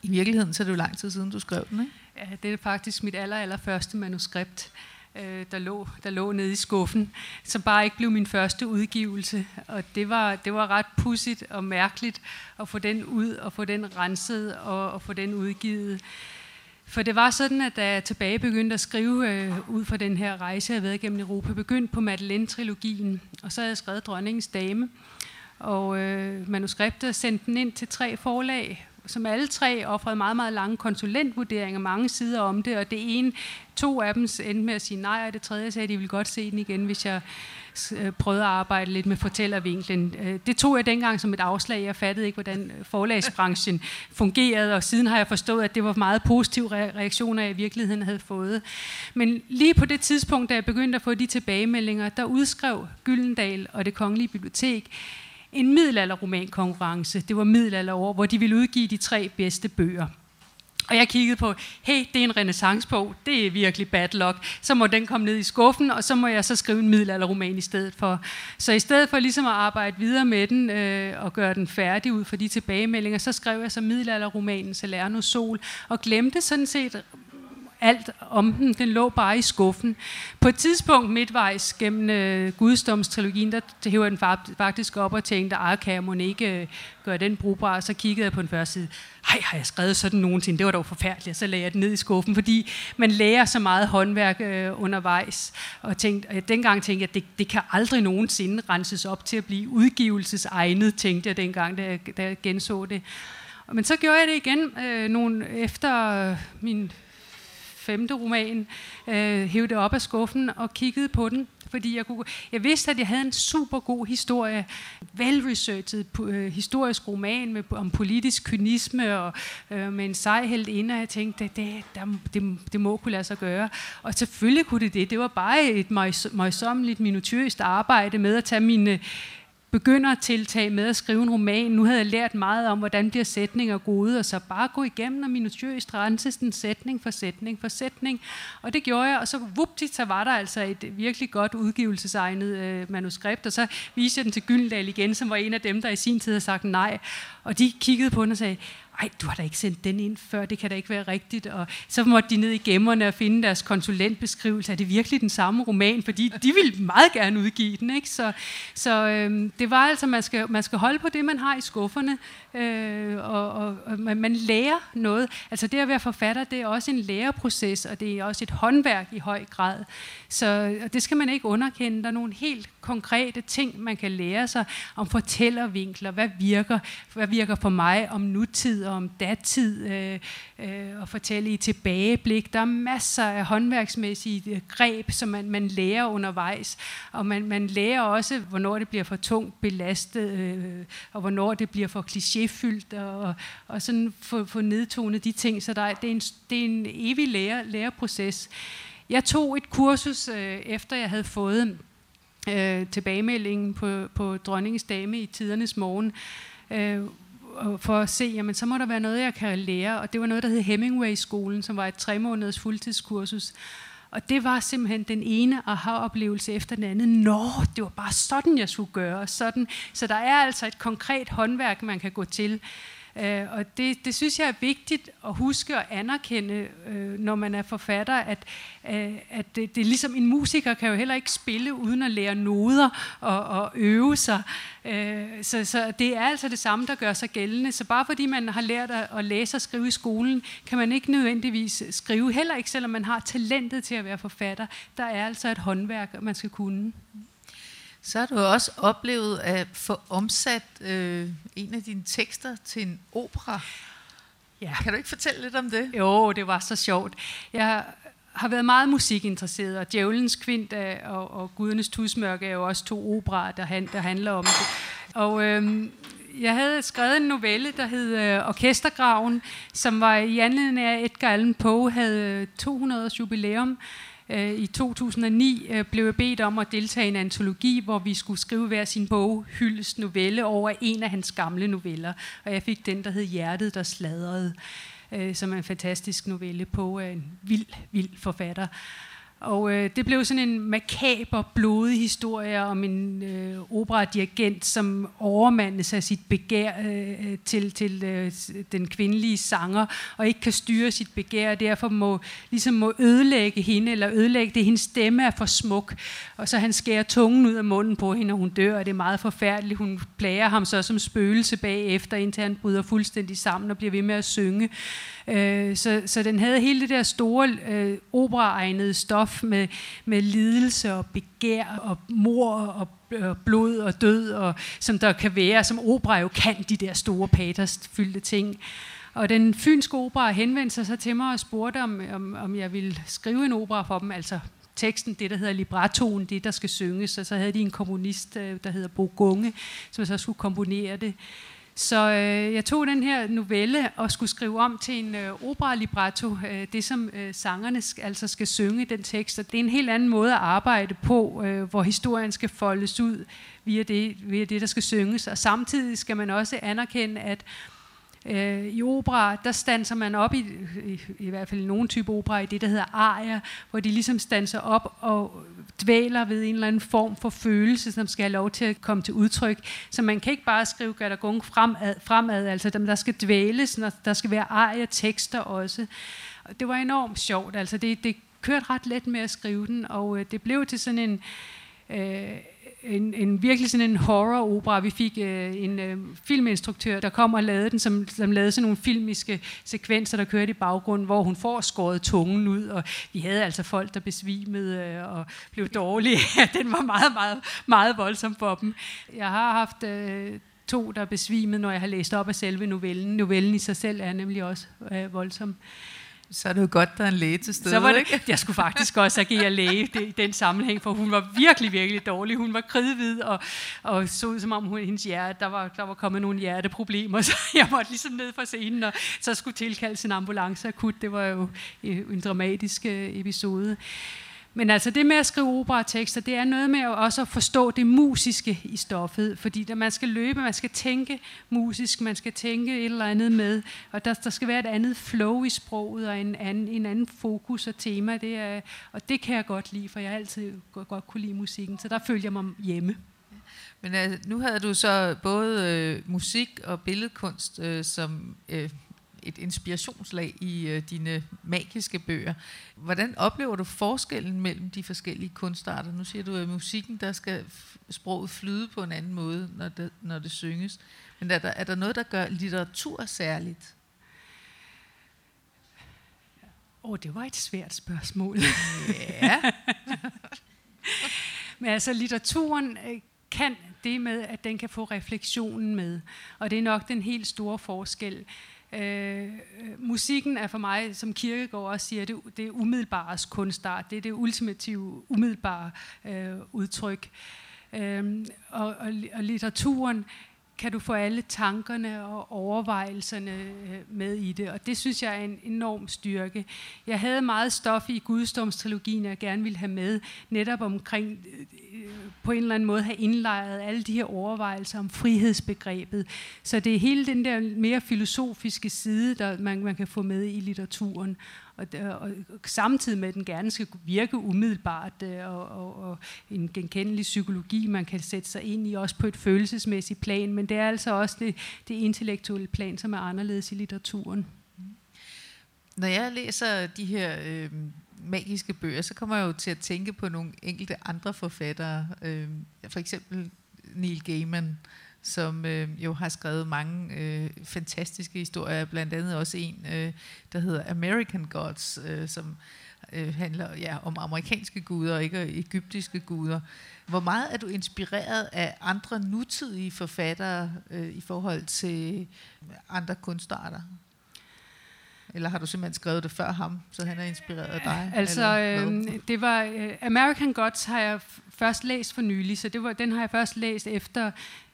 i virkeligheden, så er det jo lang tid siden, du skrev den, ikke? Ja, det er faktisk mit aller, aller første manuskript, øh, der, lå, der lå nede i skuffen, som bare ikke blev min første udgivelse. Og det var, det var ret pudsigt og mærkeligt at få den ud og få den renset og, og få den udgivet. For det var sådan, at da jeg tilbage begyndte at skrive øh, ud fra den her rejse, jeg havde været gennem Europa, begyndte på Madeleine-trilogien, og så havde jeg skrevet Dronningens Dame. Og øh, manuskriptet sendte den ind til tre forlag, som alle tre offrede meget, meget lange konsulentvurderinger, mange sider om det, og det ene, to af dem endte med at sige nej, og det tredje sagde, at de ville godt se den igen, hvis jeg øh, prøvede at arbejde lidt med fortællervinklen. Øh, det tog jeg dengang som et afslag. Jeg fattede ikke, hvordan øh, forlagsbranchen fungerede, og siden har jeg forstået, at det var meget positive reaktioner, jeg i virkeligheden havde fået. Men lige på det tidspunkt, da jeg begyndte at få de tilbagemeldinger, der udskrev Gyldendal og det Kongelige Bibliotek en middelalderromankonkurrence. Det var middelalderår, hvor de ville udgive de tre bedste bøger. Og jeg kiggede på, hey, det er en renaissancebog, det er virkelig bad luck. Så må den komme ned i skuffen, og så må jeg så skrive en middelalderroman i stedet for. Så i stedet for ligesom at arbejde videre med den øh, og gøre den færdig ud for de tilbagemeldinger, så skrev jeg så middelalderromanen Salerno Sol, og glemte sådan set alt om den. Den lå bare i skuffen. På et tidspunkt midtvejs gennem øh, Gudsdomstrilogien, der hæver den faktisk op og tænkte, ej, kan jeg må ikke øh, gøre den brugbar? Så kiggede jeg på den første side. Ej, har jeg skrevet sådan nogensinde? Det var dog forfærdeligt. Og så lagde jeg den ned i skuffen, fordi man lærer så meget håndværk øh, undervejs. Og tænkte, øh, dengang tænkte jeg, at det, det kan aldrig nogensinde renses op til at blive udgivelsesegnet, tænkte jeg dengang, da jeg, da jeg genså det. Men så gjorde jeg det igen øh, nogle, efter øh, min femte roman, øh, hævde det op af skuffen og kiggede på den, fordi jeg, kunne, jeg vidste, at jeg havde en super god historie, velresearchet øh, historisk roman med, om politisk kynisme og øh, med en sej helt inde, og jeg tænkte, det, det, der, det, det må kunne lade sig gøre. Og selvfølgelig kunne det det. Det var bare et møjsommeligt, minutiøst arbejde med at tage mine begynder tiltag med at skrive en roman. Nu havde jeg lært meget om, hvordan bliver sætninger gode, og så bare gå igennem og minutiøst rense den sætning for sætning for sætning. Og det gjorde jeg, og så vupti, så var der altså et virkelig godt udgivelsesegnet øh, manuskript, og så viste jeg den til Gyldendal igen, som var en af dem, der i sin tid havde sagt nej. Og de kiggede på den og sagde, ej, du har da ikke sendt den ind før, det kan da ikke være rigtigt. Og så måtte de ned i gemmerne og finde deres konsulentbeskrivelse. Er det virkelig den samme roman? Fordi de ville meget gerne udgive den. Ikke? Så, så øhm, det var altså, man skal, man skal holde på det, man har i skufferne, øh, og, og, og man, man lærer noget. Altså det at være forfatter, det er også en læreproces, og det er også et håndværk i høj grad. Så og det skal man ikke underkende. Der er nogle helt konkrete ting, man kan lære sig om fortællervinkler. Hvad virker, hvad virker for mig om nutid? og om datid, øh, øh, og fortælle i tilbageblik. Der er masser af håndværksmæssige øh, greb, som man, man lærer undervejs, og man, man lærer også, hvornår det bliver for tungt belastet, øh, og hvornår det bliver for klichéfyldt, og, og sådan få, få nedtonet de ting. Så der, det, er en, det er en evig lære, læreproces. Jeg tog et kursus, øh, efter jeg havde fået øh, tilbagemeldingen på, på dronningens dame i tidernes morgen, øh, for at se, jamen så må der være noget, jeg kan lære. Og det var noget, der hed Hemingway-skolen, som var et tre måneders fuldtidskursus. Og det var simpelthen den ene aha-oplevelse efter den anden. Nå, det var bare sådan, jeg skulle gøre. Sådan. Så der er altså et konkret håndværk, man kan gå til. Øh, og det, det synes jeg er vigtigt at huske og anerkende, øh, når man er forfatter, at, øh, at det, det er ligesom en musiker kan jo heller ikke spille uden at lære noder og, og øve sig. Øh, så, så det er altså det samme, der gør sig gældende. Så bare fordi man har lært at, at læse og skrive i skolen, kan man ikke nødvendigvis skrive, heller ikke selvom man har talentet til at være forfatter. Der er altså et håndværk, man skal kunne. Så har du også oplevet at få omsat øh, en af dine tekster til en opera. Ja. Kan du ikke fortælle lidt om det? Jo, det var så sjovt. Jeg har været meget musikinteresseret, og Djævelens Kvint og, og Gudernes Tusmørke er jo også to operer, der, han, der handler om det. Og øhm, jeg havde skrevet en novelle, der hed øh, Orkestergraven, som var i anledning af, at Edgar Allan Poe havde 200 års jubilæum. Øh, I 2009 øh, blev jeg bedt om at deltage i en antologi, hvor vi skulle skrive hver sin bog, Hyldes novelle, over en af hans gamle noveller. Og jeg fik den, der hed Hjertet, der sladrede, øh, som er en fantastisk novelle på en vild, vild forfatter. Og øh, det blev sådan en makaber, blodig historie om en øh, operadirigent, som overmandes af sit begær øh, øh til, til øh, den kvindelige sanger, og ikke kan styre sit begær, og derfor må, ligesom må ødelægge hende, eller ødelægge det. Hendes stemme er for smuk, og så han skærer tungen ud af munden på hende, og hun dør, og det er meget forfærdeligt. Hun plager ham så som spøgelse bagefter, indtil han bryder fuldstændig sammen og bliver ved med at synge. Øh, så, så den havde hele det der store øh, operaegnede stof med, med lidelse og begær og mor og, blod og død, og, som der kan være, som opera jo kan, de der store patersfyldte ting. Og den fynske opera henvendte sig så til mig og spurgte, om, om, om jeg ville skrive en opera for dem, altså teksten, det der hedder librettoen, det der skal synges, og så havde de en kommunist, øh, der hedder Bo Gunge, som så skulle komponere det. Så øh, jeg tog den her novelle og skulle skrive om til en øh, opera-libretto, øh, det som øh, sangerne sk- altså skal synge den tekst. Og det er en helt anden måde at arbejde på, øh, hvor historien skal foldes ud via det, via det, der skal synges. Og samtidig skal man også anerkende, at Øh, I opera, der stanser man op, i, i, i hvert fald i nogle type opera, i det, der hedder arier, hvor de ligesom stanser op og dvæler ved en eller anden form for følelse, som skal have lov til at komme til udtryk. Så man kan ikke bare skrive Gadagung fremad, fremad altså dem, der skal dvæles, når der skal være arier tekster også. Det var enormt sjovt, altså det, det kørte ret let med at skrive den, og øh, det blev til sådan en... Øh, en, en virkelig sådan en horror-opera. Vi fik øh, en øh, filminstruktør, der kom og lavede den, som, som lavede sådan nogle filmiske sekvenser, der kørte i baggrunden, hvor hun får skåret tungen ud, og vi havde altså folk, der besvimede øh, og blev dårlige. den var meget, meget, meget voldsom for dem. Jeg har haft... Øh, to, der er besvimet, når jeg har læst op af selve novellen. Novellen i sig selv er nemlig også øh, voldsom. Så er det jo godt, der er en læge til stede, så var det, ikke? Jeg skulle faktisk også agere læge i den sammenhæng, for hun var virkelig, virkelig dårlig. Hun var kridhvid og, og så ud som om hun, hendes hjerte, der var, der var kommet nogle hjerteproblemer, så jeg måtte ligesom ned fra scenen, og så skulle tilkaldes en ambulance akut. Det var jo en dramatisk øh, episode. Men altså det med at skrive operatekster, det er noget med at også at forstå det musiske i stoffet, fordi der man skal løbe, man skal tænke musisk, man skal tænke et eller andet med, og der, der skal være et andet flow i sproget og en anden, en anden fokus og tema, det er, og det kan jeg godt lide, for jeg har altid godt, godt kunne lide musikken, så der følger jeg mig hjemme. Men altså, nu havde du så både øh, musik og billedkunst øh, som øh, et inspirationslag i øh, dine magiske bøger. Hvordan oplever du forskellen mellem de forskellige kunstarter? Nu siger du, at musikken, der skal sproget flyde på en anden måde, når det, når det synges. Men er der, er der noget, der gør litteratur særligt? Åh, oh, det var et svært spørgsmål. Ja. Men altså, litteraturen øh, kan det med, at den kan få refleksionen med. Og det er nok den helt store forskel. Øh, musikken er for mig, som Kirkegaard også siger, det, det er umiddelbares kunstart. Det er det ultimative, umiddelbare øh, udtryk. Øh, og, og, og litteraturen kan du få alle tankerne og overvejelserne øh, med i det, og det synes jeg er en enorm styrke. Jeg havde meget stof i Gudsdomstrilogien, jeg gerne ville have med, netop omkring øh, øh, på en eller anden måde have indlejret alle de her overvejelser om frihedsbegrebet. Så det er hele den der mere filosofiske side, der man, man kan få med i litteraturen og, og, og samtidig med, at den gerne skal virke umiddelbart øh, og, og, og en genkendelig psykologi, man kan sætte sig ind i, også på et følelsesmæssigt plan, men det er altså også det, det intellektuelle plan, som er anderledes i litteraturen. Mm. Når jeg læser de her øh, magiske bøger, så kommer jeg jo til at tænke på nogle enkelte andre forfattere, øh, for eksempel Neil Gaiman, som øh, jo har skrevet mange øh, fantastiske historier, blandt andet også en, øh, der hedder American Gods, øh, som øh, handler ja, om amerikanske guder, ikke egyptiske guder. Hvor meget er du inspireret af andre nutidige forfattere øh, i forhold til andre kunstarter? Eller har du simpelthen skrevet det før ham, så han er inspireret af dig? Altså, øh, det var uh, American Gods har jeg først læst for nylig, så det var, den har jeg først læst efter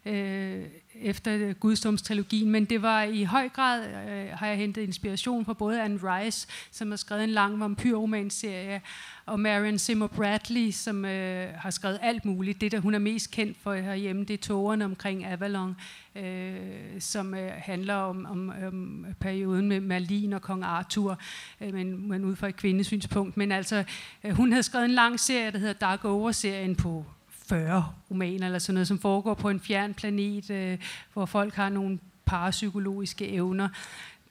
øh, efter Gudsdomstrilogien, men det var i høj grad, øh, har jeg hentet inspiration fra både Anne Rice, som har skrevet en lang vampyrromanserie, og Marion Zimmer Bradley, som øh, har skrevet alt muligt. Det, der hun er mest kendt for herhjemme, det er tågerne omkring Avalon, øh, som øh, handler om, om, om perioden med Merlin og kong Arthur, øh, men, men ud fra et kvindesynspunkt. Men altså, øh, hun havde skrevet en lang serie, der hedder Dark Over-serien på 40 romaner eller sådan noget, som foregår på en fjern planet, øh, hvor folk har nogle parapsykologiske evner.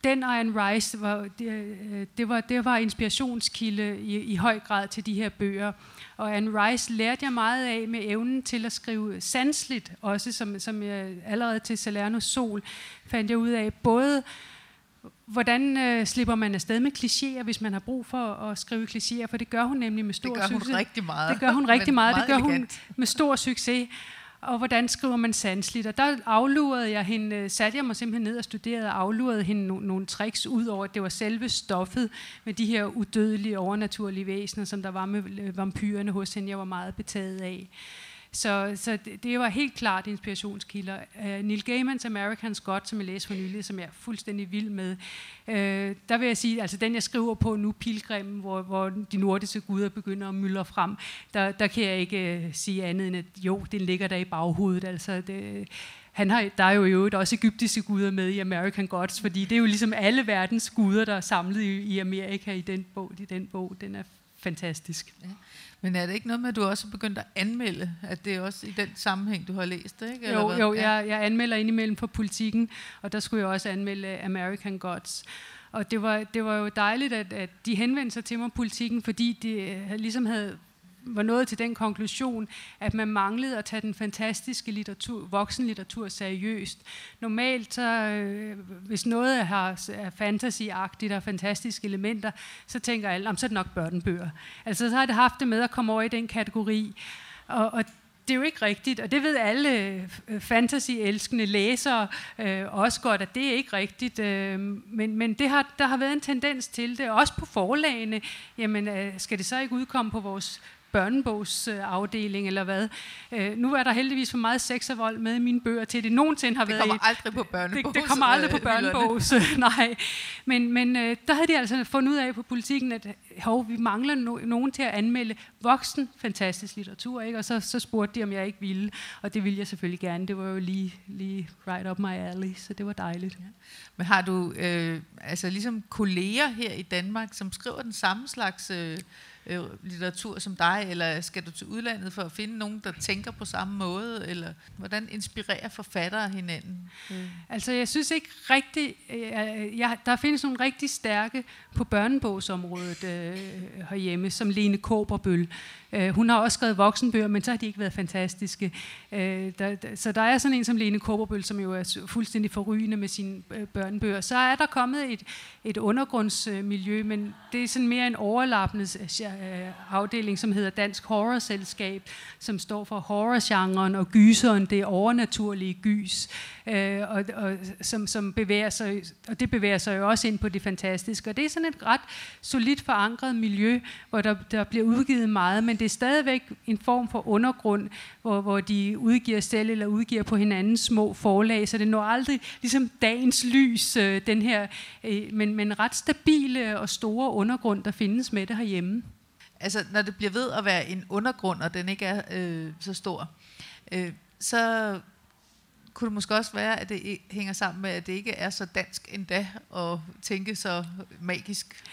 Den og Anne Rice, var, det, øh, det, var, det var inspirationskilde i, i høj grad til de her bøger. Og Anne Rice lærte jeg meget af med evnen til at skrive sansligt, også som, som jeg allerede til Salerno Sol fandt jeg ud af, både øh, Hvordan øh, slipper man afsted med klichéer, hvis man har brug for at skrive klichéer? For det gør hun nemlig med stor succes. Det gør hun succes. rigtig meget. Det gør hun rigtig meget. meget. Det gør elegant. hun med stor succes. Og hvordan skriver man sansligt? Og der aflurede jeg hende, øh, satte jeg mig simpelthen ned og studerede og aflurede hende no- nogle tricks ud over, at det var selve stoffet med de her udødelige, overnaturlige væsener, som der var med øh, vampyrerne hos hende, jeg var meget betaget af. Så, så det, det var helt klart inspirationskilder. Uh, Neil Gaimans American God, som jeg læste for nylig, som jeg er fuldstændig vild med, uh, der vil jeg sige, altså den jeg skriver på nu, Pilgrimmen, hvor, hvor de nordiske guder begynder at myldre frem, der, der kan jeg ikke uh, sige andet end, at jo, den ligger der i baghovedet. Altså det, han har, der er jo i øvrigt også egyptiske guder med i American Gods, fordi det er jo ligesom alle verdens guder, der er samlet i, i Amerika i den bog. I den bog. Den er fantastisk. Ja. Men er det ikke noget med, at du også er begyndt at anmelde, at det er også i den sammenhæng, du har læst det? Ikke? Eller jo, hvad? jo ja. jeg, jeg anmelder indimellem på politikken, og der skulle jeg også anmelde American Gods. Og det var, det var jo dejligt, at, at de henvendte sig til mig, politikken, fordi de ligesom havde var nået til den konklusion, at man manglede at tage den fantastiske litteratur, voksenlitteratur seriøst. Normalt, så, øh, hvis noget har, er fantasyagtigt og fantastiske elementer, så tænker alle, om så er det nok børnebøger. Altså, så har det haft det med at komme over i den kategori. Og, og det er jo ikke rigtigt, og det ved alle øh, fantasy-elskende læsere øh, også godt, at det er ikke rigtigt. Øh, men men det har, der har været en tendens til det, også på forlagene. Jamen, øh, skal det så ikke udkomme på vores børnebogsafdeling eller hvad. Øh, nu er der heldigvis for meget sex og vold med i mine bøger til, det nogensinde har det været... Det kommer aldrig på børnebogs. Det, det kommer aldrig på øh, børnebogs, nej. Men, men øh, der havde de altså fundet ud af på politikken, at hov, vi mangler no, nogen til at anmelde voksen fantastisk litteratur, ikke? og så, så spurgte de, om jeg ikke ville, og det ville jeg selvfølgelig gerne. Det var jo lige, lige right up my alley, så det var dejligt. Ja. Men har du øh, altså ligesom kolleger her i Danmark, som skriver den samme slags... Øh, øh, litteratur som dig, eller skal du til udlandet for at finde nogen, der tænker på samme måde, eller hvordan inspirerer forfattere hinanden? Mm. Altså jeg synes ikke rigtig, øh, jeg, der findes nogle rigtig stærke på børnebogsområdet, øh, herhjemme, som Lene Kåberbøl. Øh, hun har også skrevet voksenbøger, men så har de ikke været fantastiske. Øh, der, der, så der er sådan en som Lene Kåberbøl, som jo er fuldstændig forrygende med sine øh, børnebøger. Så er der kommet et, et undergrundsmiljø, men det er sådan mere en overlappende øh, afdeling, som hedder Dansk Horrorselskab, som står for horrorgenren og gyseren, det overnaturlige gys, øh, og, og som, som bevæger sig, og det bevæger sig jo også ind på det fantastiske. Og det er sådan et ret solidt forankret miljø, hvor der, der bliver udgivet meget, men det er stadigvæk en form for undergrund, hvor, hvor de udgiver selv eller udgiver på hinandens små forlag, så det når aldrig ligesom dagens lys, øh, den her, øh, men, men ret stabile og store undergrund, der findes med det herhjemme. Altså, når det bliver ved at være en undergrund, og den ikke er øh, så stor, øh, så kunne det måske også være, at det hænger sammen med, at det ikke er så dansk endda at tænke så magisk.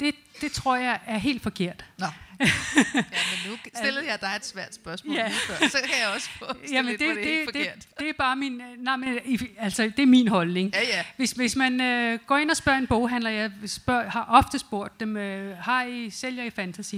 Det, det tror jeg er helt forkert. Nå. Ja, men nu stillede jeg dig et svært spørgsmål ja. før, så kan jeg også få Jamen lidt, det, det, det, forkert. Det, det er bare min, nej, men, altså, det er min holdning. Ja, ja. Hvis, hvis man øh, går ind og spørger en boghandler, jeg spørger, har ofte spurgt dem, øh, har I sælger i fantasy?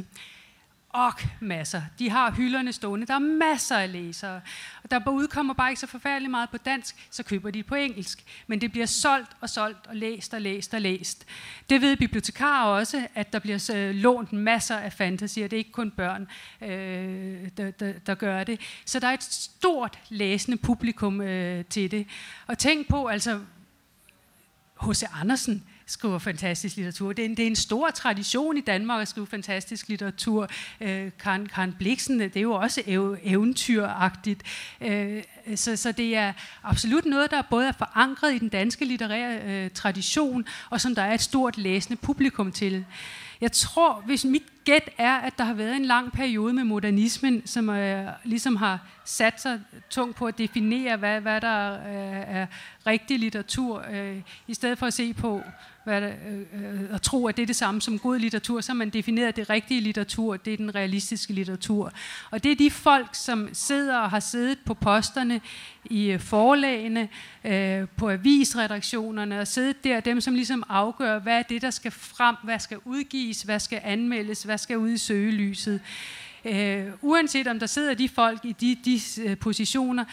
Og masser. De har hylderne stående. Der er masser af læsere. Og der udkommer bare ikke så forfærdeligt meget på dansk, så køber de på engelsk. Men det bliver solgt og solgt og læst og læst og læst. Det ved bibliotekarer også, at der bliver øh, lånt masser af fantasy, og det er ikke kun børn, øh, der, der, der gør det. Så der er et stort læsende publikum øh, til det. Og tænk på, altså, H.C. Andersen, skriver fantastisk litteratur. Det er, en, det er en stor tradition i Danmark at skrive fantastisk litteratur. Øh, Karen, Karen Bliksen, det er jo også ev, eventyragtigt. Øh, så, så det er absolut noget, der både er forankret i den danske litterære øh, tradition, og som der er et stort læsende publikum til. Jeg tror, hvis mit gæt er, at der har været en lang periode med modernismen, som øh, ligesom har sat sig tungt på at definere, hvad, hvad der øh, er rigtig litteratur, øh, i stedet for at se på hvad der, øh, øh, at tro, at det er det samme som god litteratur, så har man defineret, det rigtige litteratur, det er den realistiske litteratur. Og det er de folk, som sidder og har siddet på posterne i øh, forlagene, øh, på avisredaktionerne, og siddet der, dem som ligesom afgør, hvad er det, der skal frem, hvad skal udgives, hvad skal anmeldes, hvad skal ud i søgelyset. Øh, uanset om der sidder de folk i de, de øh, positioner,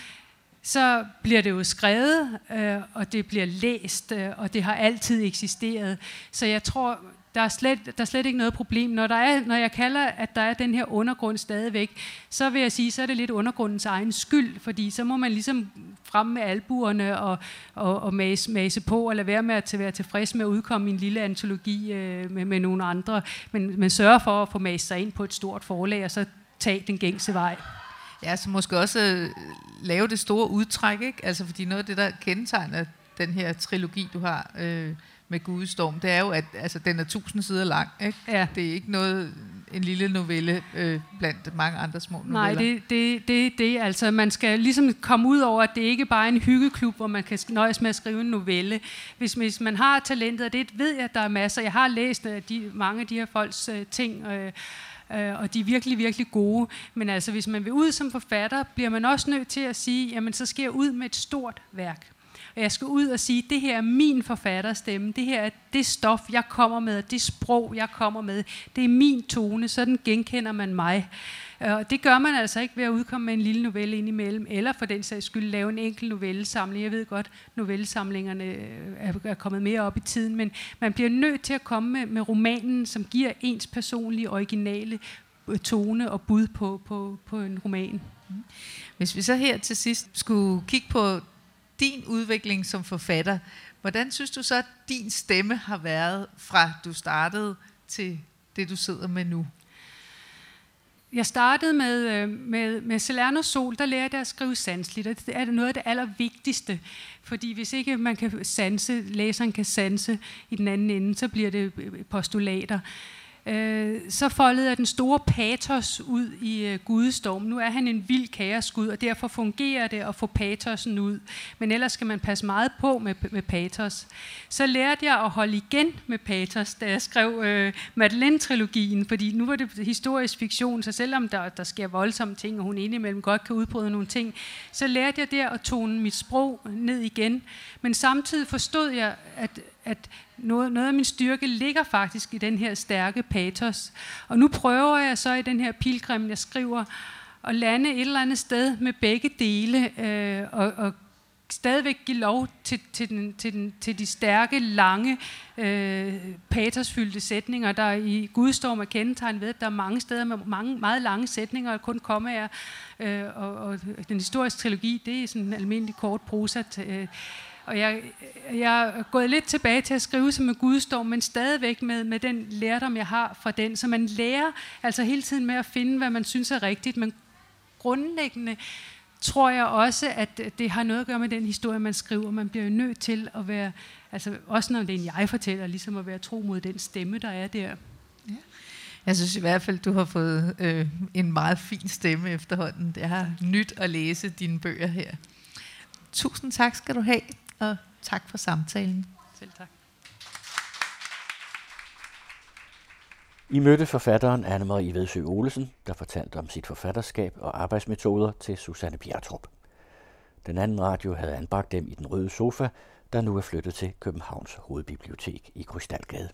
så bliver det jo skrevet, øh, og det bliver læst, øh, og det har altid eksisteret. Så jeg tror, der er, slet, der er slet ikke noget problem. Når, der er, når jeg kalder, at der er den her undergrund stadigvæk, så vil jeg sige, så er det lidt undergrundens egen skyld, fordi så må man ligesom frem med albuerne og, og, og mase, mase på, og lade være med at være tilfreds med at udkomme i en lille antologi øh, med, med nogle andre, men, men sørge for at få mast sig ind på et stort forlag, og så tage den gængse vej. Ja, så måske også øh, lave det store udtræk, ikke? Altså, fordi noget af det, der kendetegner den her trilogi, du har øh, med Gudestorm, det er jo, at altså, den er tusind sider lang. Ikke? Ja. Det er ikke noget, en lille novelle øh, blandt mange andre små noveller. Nej, det det, det, det. Altså, man skal ligesom komme ud over, at det ikke bare er en hyggeklub, hvor man kan nøjes med at skrive en novelle. Hvis, hvis man har talentet, og det ved jeg, at der er masser. Jeg har læst uh, de, mange af de her folks uh, ting, uh, øh, og de er virkelig, virkelig gode. Men altså, hvis man vil ud som forfatter, bliver man også nødt til at sige, jamen så skal jeg ud med et stort værk. Og jeg skal ud og sige, det her er min forfatterstemme, det her er det stof, jeg kommer med, det sprog, jeg kommer med, det er min tone, sådan genkender man mig. Og det gør man altså ikke ved at udkomme med en lille novelle indimellem, eller for den sags skyld lave en enkelt novellesamling. Jeg ved godt, novellesamlingerne øh, er kommet mere op i tiden, men man bliver nødt til at komme med, med romanen, som giver ens personlige, originale øh, tone og bud på, på, på en roman. Mm. Hvis vi så her til sidst skulle kigge på din udvikling som forfatter, hvordan synes du så, at din stemme har været fra du startede til det, du sidder med nu? Jeg startede med, øh, med, med Salerno Sol, der lærte jeg at skrive sansligt, og det er noget af det allervigtigste. Fordi hvis ikke man kan sanse, læseren kan sanse i den anden ende, så bliver det øh, postulater øh, så foldede jeg den store patos ud i øh, Gudestorm. Nu er han en vild kaosgud, og derfor fungerer det at få patosen ud. Men ellers skal man passe meget på med, med patos. Så lærte jeg at holde igen med patos, da jeg skrev øh, Madeleine-trilogien, fordi nu var det historisk fiktion, så selvom der, der sker voldsomme ting, og hun indimellem godt kan udbryde nogle ting, så lærte jeg der at tone mit sprog ned igen. Men samtidig forstod jeg, at at noget, noget af min styrke ligger faktisk i den her stærke patos. Og nu prøver jeg så i den her pilgrim, jeg skriver, at lande et eller andet sted med begge dele, øh, og, og stadigvæk give lov til, til, den, til, den, til de stærke, lange, øh, patosfyldte sætninger, der i Gudstorm er kendetegnet ved, at der er mange steder med mange, meget lange sætninger, og kun komme er, øh, og, og den historiske trilogi, det er sådan en almindelig kort prosa. Øh, og jeg, jeg er gået lidt tilbage til at skrive som en gudstorm, men stadigvæk med, med den lærdom, jeg har fra den. Så man lærer altså hele tiden med at finde, hvad man synes er rigtigt, men grundlæggende tror jeg også, at det har noget at gøre med den historie, man skriver. Man bliver jo nødt til at være, altså også når det er en jeg-fortæller, ligesom at være tro mod den stemme, der er der. Ja. Jeg synes i hvert fald, du har fået øh, en meget fin stemme efterhånden. Det har nyt at læse dine bøger her. Tusind tak skal du have, og tak for samtalen. Selv tak. I mødte forfatteren Anne-Marie Vedsø Olesen, der fortalte om sit forfatterskab og arbejdsmetoder til Susanne Bjertrup. Den anden radio havde anbragt dem i den røde sofa, der nu er flyttet til Københavns Hovedbibliotek i Krystalgade.